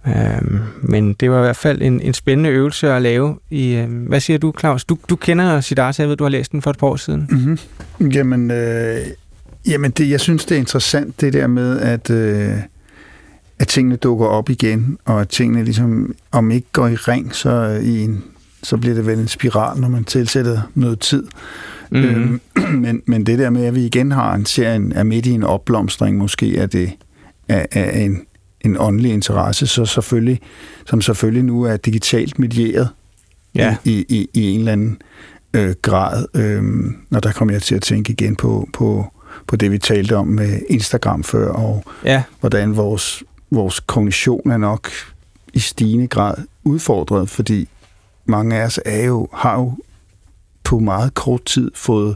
Øh, men det var i hvert fald en, en spændende øvelse at lave. I, øh, hvad siger du, Claus? Du, du kender Siddhartha, jeg ved, du har læst den for et par år siden. Mm-hmm. Jamen, øh, jamen det, jeg synes, det er interessant, det der med, at, øh, at tingene dukker op igen, og at tingene ligesom, om ikke går i ring, så, i en, så bliver det vel en spiral, når man tilsætter noget tid. Mhm. Øhm, men, men det der med, at vi igen har en serien, er midt i en opblomstring, måske er det af, af en, en åndelig interesse, så selvfølgelig, som selvfølgelig nu er digitalt medieret Ja. i, i, i en eller anden øh, grad. Øhm, og der kommer jeg til at tænke igen på, på, på det, vi talte om med Instagram før, og Ja, hvordan vores, vores kognition er nok i stigende grad udfordret, fordi mange af os er jo, har jo på meget kort tid fået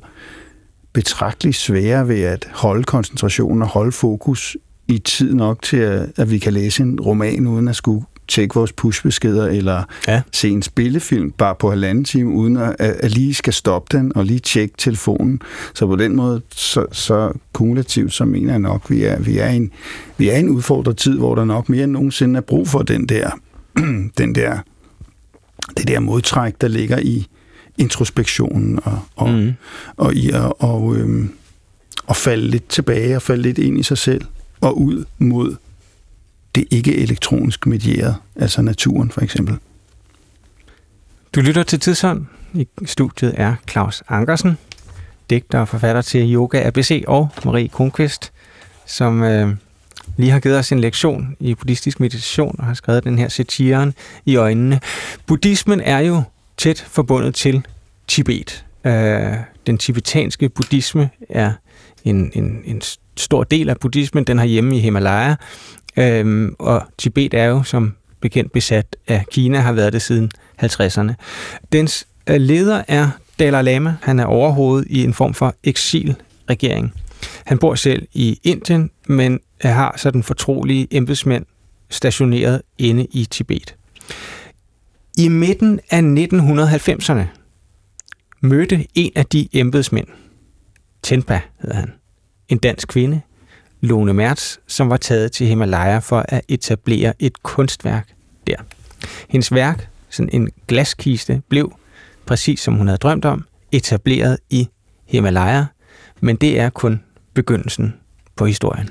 betragteligt sværere ved at holde koncentrationen og holde fokus i tid nok til, at, at vi kan læse en roman uden at skulle tjekke vores pushbeskeder eller Ja. se en spillefilm bare på halvanden time, uden at, at, lige skal stoppe den og lige tjekke telefonen. Så på den måde, så, så kumulativt, så mener jeg nok, vi er, vi er, en, vi er en udfordret tid, hvor der nok mere end nogensinde er brug for den der, den der, det der modtræk, der ligger i introspektionen og, og, mm. og i at og, øhm, og falde lidt tilbage og falde lidt ind i sig selv og ud mod det ikke elektronisk medieret, altså naturen for eksempel. Du lytter til Tidsånd. I studiet er Claus Ankersen, digter og forfatter til Yoga ABC og Marie Kronqvist, som øh, lige har givet os en lektion i buddhistisk meditation og har skrevet den her satiren i øjnene. Buddhismen er jo tæt forbundet til Tibet. Øh, den tibetanske buddhisme er en, en, en stor del af buddhismen. Den har hjemme i Himalaya, Øhm, og Tibet er jo som bekendt besat af Kina, har været det siden 50'erne. Dens øh, leder er Dalai Lama. Han er overhovedet i en form for eksilregering. Han bor selv i Indien, men har sådan fortrolige embedsmænd stationeret inde i Tibet. I midten af 1990'erne mødte en af de embedsmænd, Tenpa hedder han, en dansk kvinde, Lone Mertz, som var taget til Himalaya for at etablere et kunstværk der. Hendes værk, sådan en glaskiste, blev, præcis som hun havde drømt om, etableret i Himalaya, men det er kun begyndelsen på historien.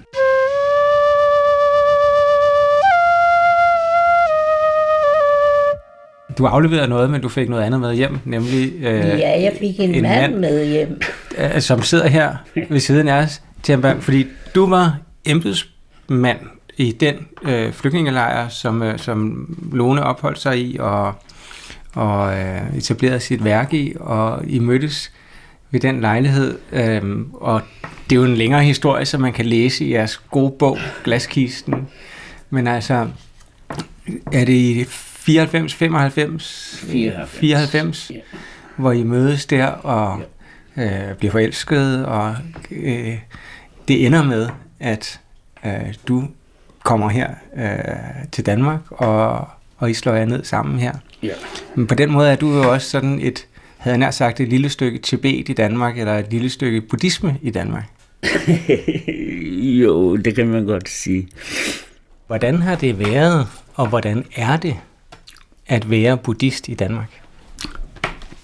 Du afleverede noget, men du fik noget andet med hjem, nemlig øh, Ja, jeg fik en, en mand, mand. med hjem. øh, som sidder her ved siden af os, Tjernberg, fordi du var embedsmand i den øh, flygtningelejr, som, øh, som Lone opholdt sig i og, og øh, etablerede sit værk i, og I mødtes ved den lejlighed, øh, og det er jo en længere historie, som man kan læse i jeres gode bog, Glaskisten. Men altså, er det i 94, 95, 94. 94 Ja. hvor I mødes der og øh, bliver forelsket, og øh, det ender med, at øh, du kommer her øh, til Danmark og og I slår jer ned sammen her. Ja. Men på den måde er du jo også sådan et, havde jeg nær sagt, et lille stykke Tibet i Danmark, eller et lille stykke buddhisme i Danmark. jo, det kan man godt sige. Hvordan har det været, og hvordan er det at være buddhist i Danmark?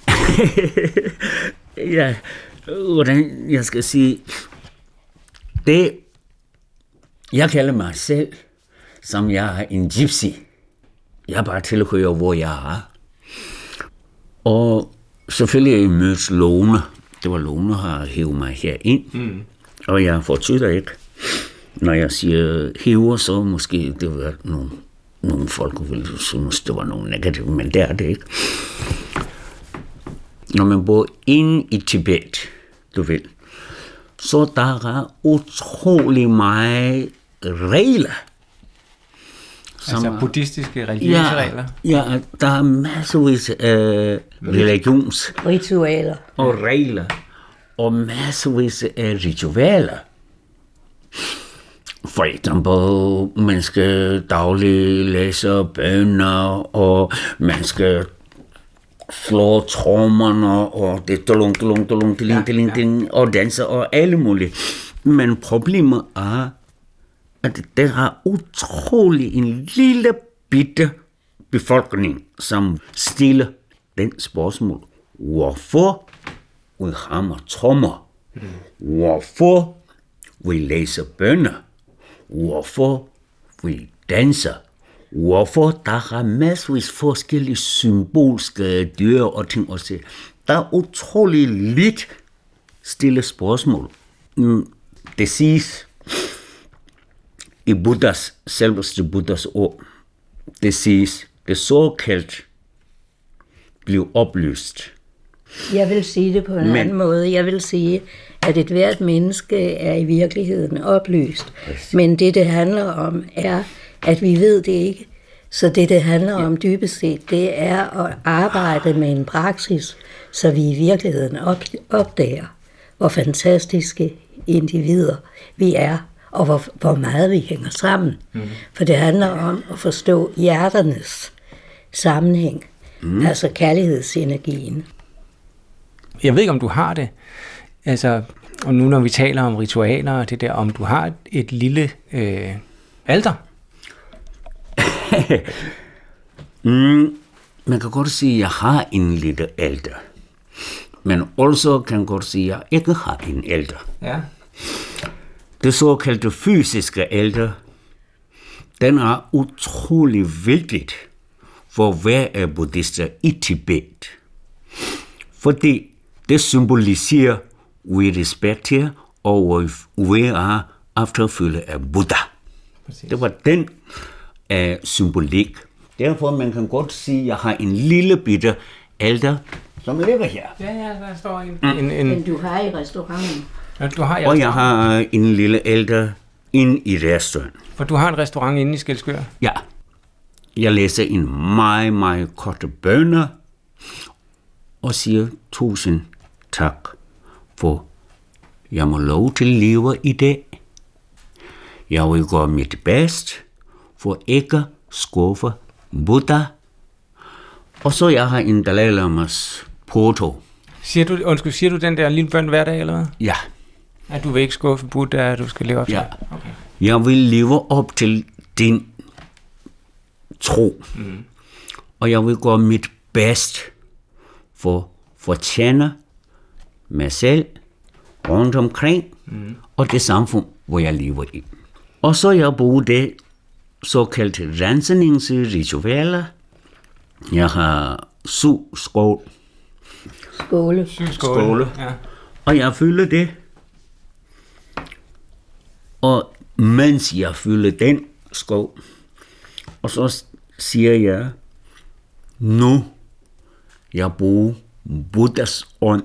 ja, hvordan jeg skal sige, det, jeg kalder mig selv, som jeg er en gypsy. Jeg bare tilhører, hvor jeg er. Og selvfølgelig er jeg mødt Lone. Det var Lone, der har hævet mig herind. Mm. Og jeg fortyder ikke. Når jeg siger hæver, så måske det var nogle, nogle folk, der ville synes, det var nogle negative, men det er det ikke. Når man bor inde i Tibet, du ved, så der er utrolig meget regler. Altså buddhistiske religiøse regler? Ja, der er masservis af religions Ritualer. og regler, og masservis af ritualer. For eksempel, man skal dagligt læse bønder, og man skal slå trommerne, og det dolung, dolung, dolung, diling, diling, diling, og danse, og alle mulige. Men problemet er, at der er utrolig en lille bitte befolkning, som stiller den spørgsmål. Hvorfor vi hammer trommer? Hvorfor vi læser bønder? Hvorfor vi danser? Hvorfor der er masservis forskellige symbolske dyr og ting og se. Der er utrolig lidt stille spørgsmål. Mm, det siges i Buddhas, selveste Buddhas ord, det siges, det såkaldt blev oplyst. Jeg vil sige det på en Men- anden måde. Jeg vil sige, at et hvert menneske er i virkeligheden oplyst. Men det, det handler om, er, at vi ved det ikke. Så det, det handler om dybest set, det er at arbejde med en praksis, så vi i virkeligheden op, opdager, hvor fantastiske individer vi er, og hvor, hvor meget vi hænger sammen. Mm. For det handler om at forstå hjerternes sammenhæng, mm. altså kærlighedsenergien. Jeg ved ikke, om du har det. Altså, og nu når vi taler om ritualer og det der, om du har et, et lille øh, alter. Mm, man kan godt sige, at jeg har en lille alder. Men også kan godt sige, at jeg ikke har en alder. Ja. Det såkaldte fysiske alder, den er utrolig vigtigt for hver af buddhister i Tibet. Fordi det symboliserer, vi respekterer og vi er efterfølge af Buddha. Præcis. Det var den uh, symbolik. Derfor man kan godt sige, at jeg har en lille bitte alder, som ligger her. Ja, ja, der står en... en, en Men du har i restauranten. ja, du har, Og jeg har en lille alder ind i restauranten. For du har en restaurant inde i Skelskør. Ja. Jeg læser en meget, meget korte bønder og siger tusind tak for jeg må lov til at leve i dag. Jeg vil gøre mit bedst for ikke at skuffe Buddha. Og så jeg har en Dalai Lamas foto. Siger du, undskyld, siger du den der lille bøn hver dag, eller hvad? Ja, At du vil ikke skuffe Buddha, at du skal leve op til? Ja. Okay. Jeg vil leve op til din tro. Mm. Og jeg vil gøre mit bedst for fortjene mig selv rundt omkring mm. og det samfund, hvor jeg lever i. Og så jeg bruger det såkaldte rensningsritualer. Jeg har syv skål, Skåle. Skåle. Ja. og jeg fylder det. Og mens jeg fylder den skål, og så siger jeg, nu jeg bruger Buddhas ånd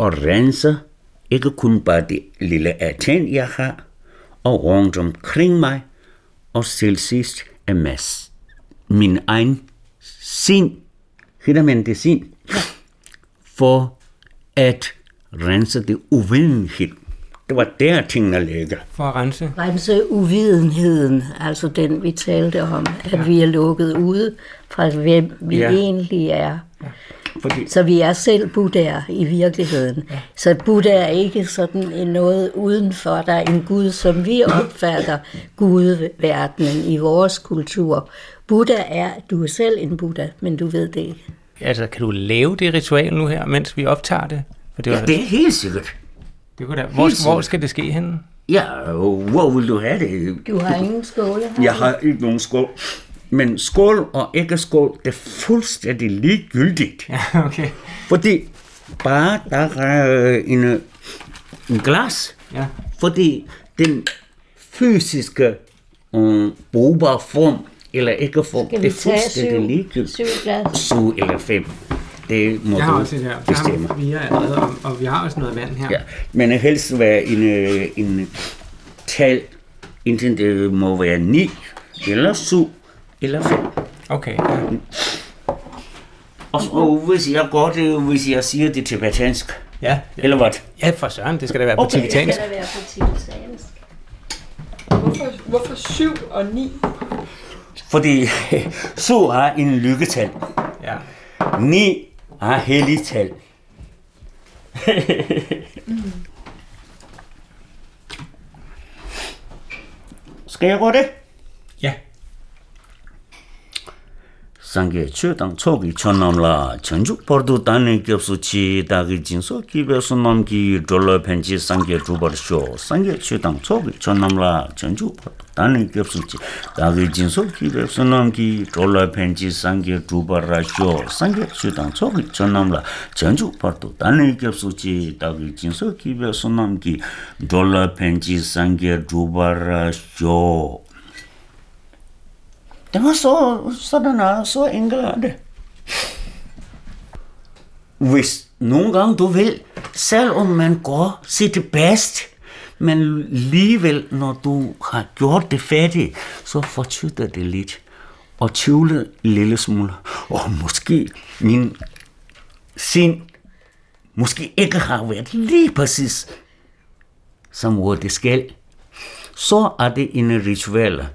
og renser ikke kun bare det lille Athen, jeg har, og rundt omkring mig, og til sidst er mass, min egen sind, hedder man det sind, for at rense det uvenlighed, Det var der, tingene ligger. For at rense? Rense uvidenheden, altså den, vi talte om, at ja. vi er lukket ude fra, hvem vi Ja. ja. egentlig er. Fordi, Så vi er selv buddhaer i virkeligheden. Ja. Så Buddha er ikke sådan en noget udenfor. Der er en Gud, som vi opfatter Gudverdenen i vores kultur. Buddha er, du er selv en Buddha, men du ved det ikke. Altså, kan du lave det ritual nu her, mens vi optager det? For det, var, ja, det er helt sikkert. det kunne da, hvor, hvor skal det ske henne? Ja, hvor vil du have det? Du har ingen skåle her. Jeg har ikke nogen skål. Men skål og ikke skål, det er fuldstændig ligegyldigt. Ja, okay. Fordi bare der er en, en glas, Ja. fordi den fysiske øh, brugbare form eller ikke form, Skal det er fuldstændig syv, ligegyldigt. syv glas? Syv eller fem. Det må Jeg har du også et her. Jeg bestemme. har fire allerede, og, og vi har også noget vand her. Ja, men helst være en, øh, en tal, enten det må være 9, eller 7, eller 5. Okay, ja. Og, og hvis jeg går det, hvis jeg siger det tibetansk, Ja, eller hvad? ja for søren, det skal da være på Okay. tibetansk. Det være på tibetansk. Hvorfor, hvorfor 7 og 9? Fordi 7 har en lykketal, Ja. 9 har helligtal. Skal jeg gå det? 상계 최당 초기 천남라 전주 버도 단의 겹수치 다기 진소 기베스 넘기 돌러 펜지 상계 주버쇼 상계 최당 초기 천남라 전주 버도 단의 겹수치 다기 진소 기베스 넘기 돌러 펜지 상계 주버쇼 상계 최당 초기 천남라 전주 버도 단의 겹수치 다기 진소 기베스 넘기 돌러 펜지 상계 주버쇼 Det var så, sådan er, så enkelt er det. Hvis nogle gange du vil, selvom man går sit bedst, men alligevel, når du har gjort det færdigt, så fortyder det lidt. Og tvivle en lille smule. Og måske min sind måske ikke har været lige præcis, som hvor det skal. Så er det en ritual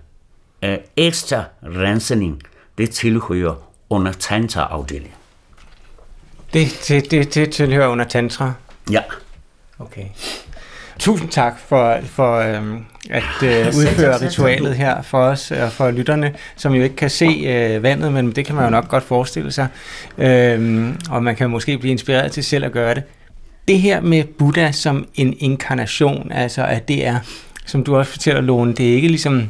af ekstra rensning, det tilhører under tantra-afdelingen. Det, det, det, det tilhører under tantra. Ja. Okay. Tusind tak for, for øhm, at øh, udføre ritualet her for os og for lytterne, som jo ikke kan se øh, vandet, men det kan man jo nok godt forestille sig. Øhm, og man kan måske blive inspireret til selv at gøre det. Det her med Buddha som en inkarnation, altså at det er, som du også fortæller, Lone, det er ikke ligesom,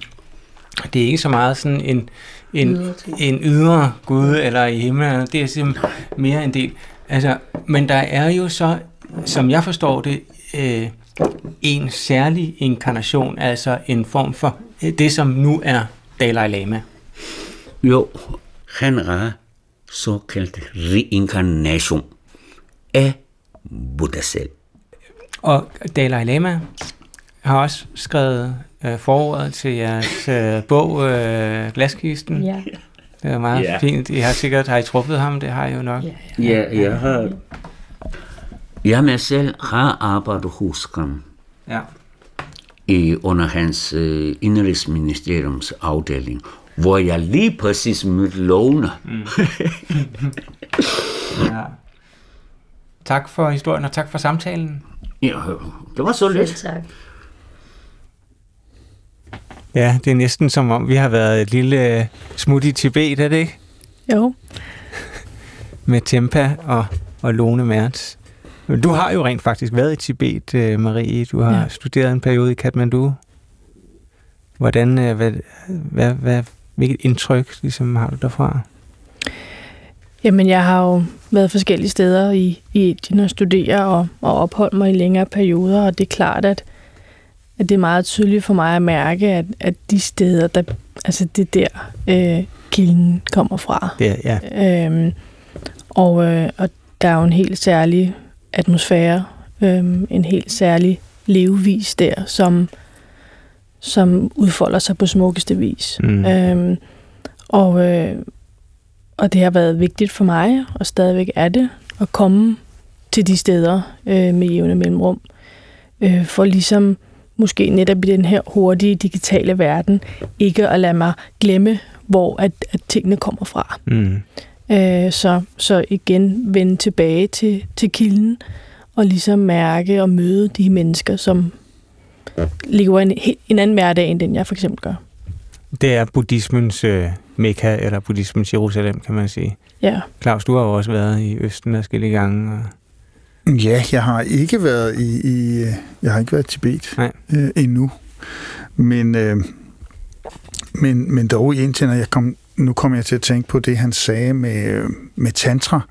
det er ikke så meget sådan en, en, Ydre en ydre Gud eller i himlen, det er simpelthen mere en del. Altså, men der er jo så, som jeg forstår det, øh, en særlig inkarnation, altså en form for øh, det, som nu er Dalai Lama. Jo, han er såkaldt reinkarnation af Buddha selv. Og Dalai Lama har også skrevet øh, forordet til jeres øh, bog, øh, Glaskisten. Ja. Det er meget Ja. ja. fint. I har sikkert har I truffet ham, det har I jo nok. Ja. Ja, jeg har... Jeg mig selv har arbejdet hos ham Ja. i, under hans øh, indrigsministeriums afdeling, hvor jeg lige præcis mødte Lone. ja. Tak for historien, og tak for samtalen. Ja, det var så Selv lidt. tak. Ja, det er næsten som om, vi har været et lille øh, smut i Tibet, er det ikke? Jo. Med Tempa og, og Lone Mertz. Du har jo rent faktisk været i Tibet, øh, Marie. Du har ja. Ja. studeret en periode i Kathmandu. Hvordan, øh, hvad, hvad, hvad, hvilket indtryk ligesom, har du derfra? Jamen, jeg har jo været forskellige steder i, i Indien og studere og, og opholdt mig i længere perioder, og det er klart, at, at det er meget tydeligt for mig at mærke, at, at de steder, der, altså det er der, øh, kilden kommer fra. Det, er- ja. Øhm, og, øh, og der er jo en helt særlig atmosfære, øhm, en helt særlig levevis der, som, som udfolder sig på smukkeste vis. Mm. Øhm, og, øh, og det har været vigtigt for mig, og stadigvæk er det, at komme til de steder øh, med jævne mellemrum. øh, for ligesom måske netop i den her hurtige digitale verden, ikke at lade mig glemme, hvor at, at tingene kommer fra. Mm. Øh, så, så igen vende tilbage til, til kilden, og ligesom mærke og møde de mennesker, som lever en, en anden hverdag, end den jeg for eksempel gør. Det er buddhismens øh, Mekka, eller buddhismens Jerusalem, kan man sige. Ja. Claus, du har jo også været i Østen forskellige gange. Og... Ja, jeg har ikke været i, i øh, jeg har ikke været i Tibet Nej. øh, endnu. Men, øh, men, men dog i Indien, og jeg kom, nu kommer jeg til at tænke på det, han sagde med, øh, med tantra,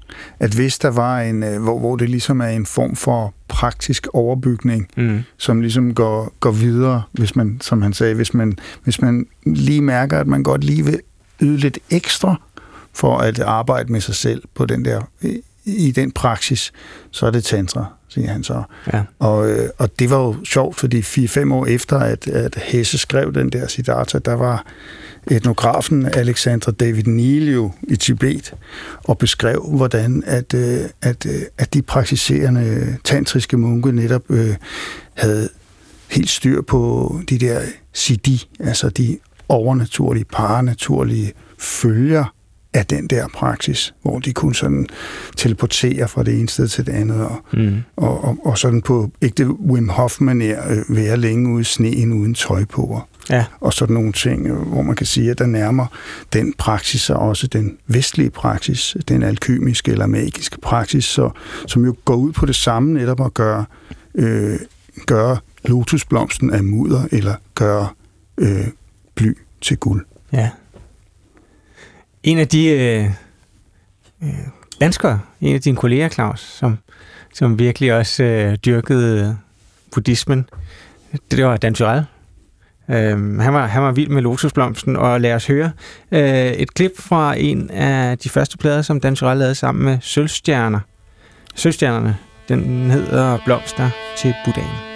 at hvis der var en, øh, hvor, hvor det ligesom er en form for praktisk overbygning, Mm. som ligesom går, går videre, hvis man, som han sagde, hvis man, hvis man lige mærker, at man godt lige vil yde lidt ekstra for at arbejde med sig selv på den der, i, den praksis, så er det tantra, siger han så. Ja. Og, øh, og det var jo sjovt, fordi 4-5 år efter, at, at Hesse skrev den der Siddhartha, der var etnografen Alexandra David Neal jo i Tibet og beskrev, hvordan at, øh, at, øh, at de praktiserende tantriske munke netop øh, havde helt styr på de der siddhi, altså de overnaturlige, paranaturlige følger af den der praksis, hvor de kunne sådan teleportere fra det ene sted til det andet, og, Mm. og, og, og sådan på ægte Wim Hof-manér øh, være længe ude i sneen uden tøj på, og, Ja. og sådan nogle ting, øh, hvor man kan sige, at der nærmer den praksis sig også den vestlige praksis, den alkymiske eller magiske praksis, så, som jo går ud på det samme netop at gøre, øh, gøre lotusblomsten af mudder, eller gøre øh, bly til guld. Ja. En af de øh, øh, danskere, en af dine kolleger, Claus, som, som virkelig også øh, dyrkede øh, buddhismen, det var Dan Tyrell. Øh, han, var, han var vild med lotusblomsten, og lad os høre øh, et klip fra en af de første plader, som Dan Tyrell lavede sammen med Sølvstjerner. Sølvstjernerne, den hedder Blomster til Buddhaen.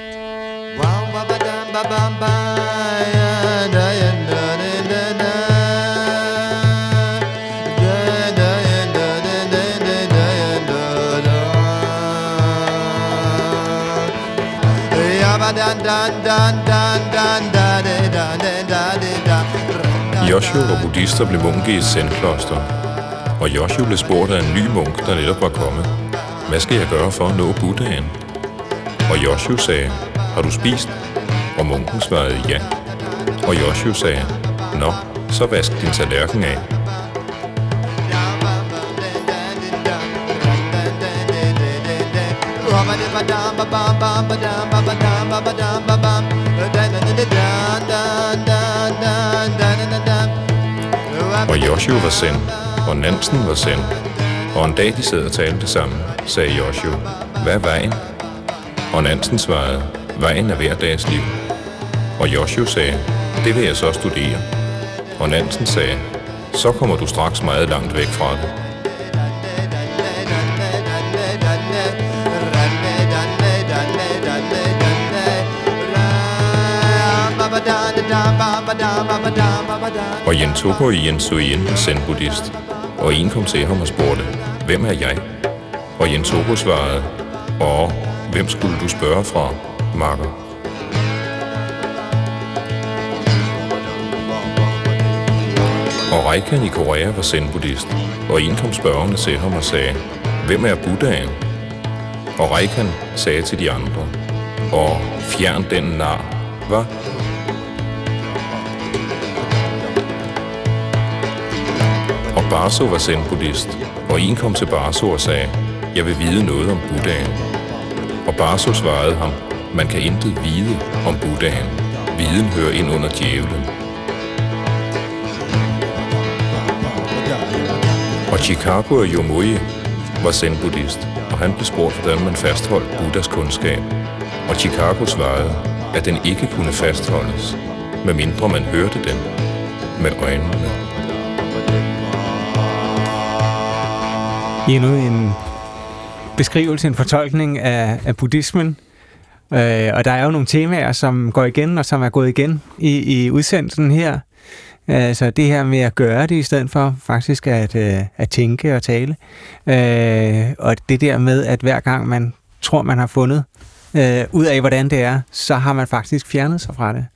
Joshua var buddhist og blev munke i et zen-kloster. Og Joshua blev spurgt af en ny munk, der netop var kommet. Hvad skal jeg gøre for at nå Buddhaen? Og Joshua sagde, har du spist? Og munken svarede ja. Og Joshua sagde, nå, så vask din tallerken af. Og Joshua var zen, og Nansen var zen. Og en dag de sad og talte sammen, sagde Joshua, hvad er vejen? Og Nansen svarede, vejen er hver dags liv. Og Joshua sagde, det vil jeg så studere. Og Nansen sagde, så kommer du straks meget langt væk fra det. Og Jens Toko i Jens Suyen er zen-buddhist. Og en kom til ham og spurgte, hvem er jeg? Og Jens Toko svarede, åh, hvem skulle du spørge fra, makker? Og Reikan i Korea var zen-buddhist, og en kom spørgende til ham og sagde, hvem er Buddhaen? Og Reikan sagde til de andre, og fjern den nar, var Barso var zen-buddhist, og en kom til Barso og sagde, jeg vil vide noget om Buddhaen. Og Barso svarede ham, man kan intet vide om Buddhaen. Viden hører ind under djævlen. Og Chicago Yomui var zen-buddhist, og han blev spurgt, hvordan man fastholdt Buddhas kundskab. Og Chicago svarede, at den ikke kunne fastholdes, medmindre man hørte den med øjnene. Endnu en beskrivelse, en fortolkning af, af buddhismen. Øh, og der er jo nogle temaer, som går igen, og som er gået igen i, i udsendelsen her. Altså det her med at gøre det, i stedet for faktisk at, øh, at tænke og tale. Øh, og det der med, at hver gang man tror, man har fundet øh, ud af, hvordan det er, så har man faktisk fjernet sig fra det.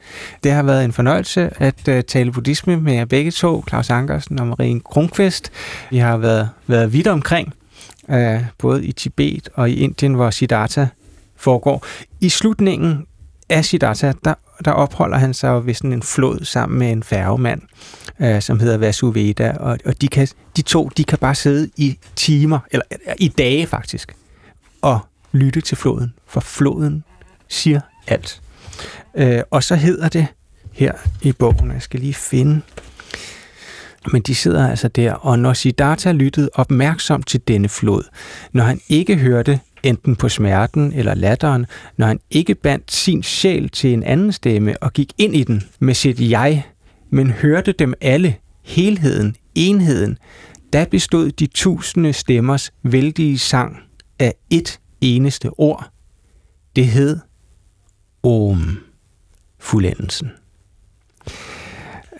Det har været en fornøjelse at øh, tale buddhisme med jer begge to, Claus Ankersen og Marie Kronqvist. Vi har været, været vidt omkring, øh, både i Tibet og i Indien, hvor Siddhartha foregår. I slutningen af Siddhartha, der, der opholder han sig ved sådan en flod sammen med en færgemand, øh, som hedder Vasuveda, og, og de, kan, de to de kan bare sidde i timer, eller i dage faktisk, og lytte til floden, for floden siger alt. Øh, og så hedder det her i bogen, jeg skal lige finde, men de sidder altså der, og når Siddhartha lyttede opmærksomt til denne flod, når han ikke hørte enten på smerten eller latteren, når han ikke bandt sin sjæl til en anden stemme og gik ind i den med sit jeg, men hørte dem alle, helheden, enheden, da bestod de tusinde stemmers vældige sang af et eneste ord. Det hed Om fuldendelsen.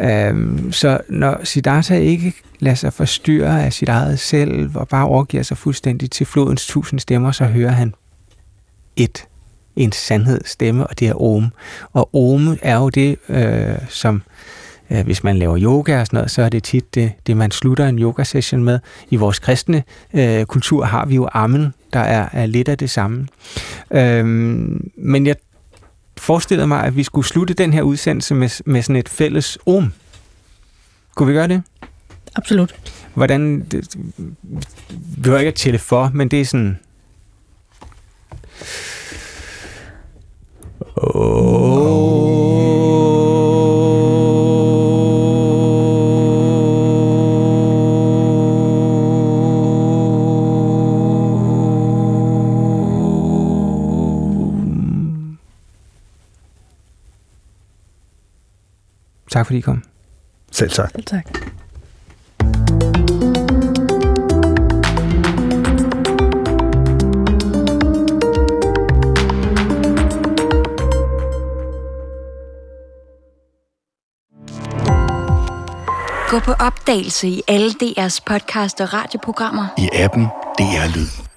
Øhm, så når Siddhartha ikke lader sig forstyrre af sit eget selv og bare overgiver sig fuldstændig til flodens tusind stemmer, så hører han et, en sandhed stemme, og det er Om. Og Om er jo det, øh, som øh, hvis man laver yoga og sådan noget, så er det tit det, det man slutter en yoga-session med. I vores kristne øh, kultur har vi jo Amen, der er, er lidt af det samme. Øhm, men jeg forestillede mig, at vi skulle slutte den her udsendelse med, med sådan et fælles om. Kunne vi gøre det? Absolut. Hvordan, det, vi behøver ikke at tælle for, men det er sådan... Tak fordi I kom. Selv tak. Selv tak. Gå på opdagelse i alle DR's podcast og radioprogrammer. I appen DR Lyd.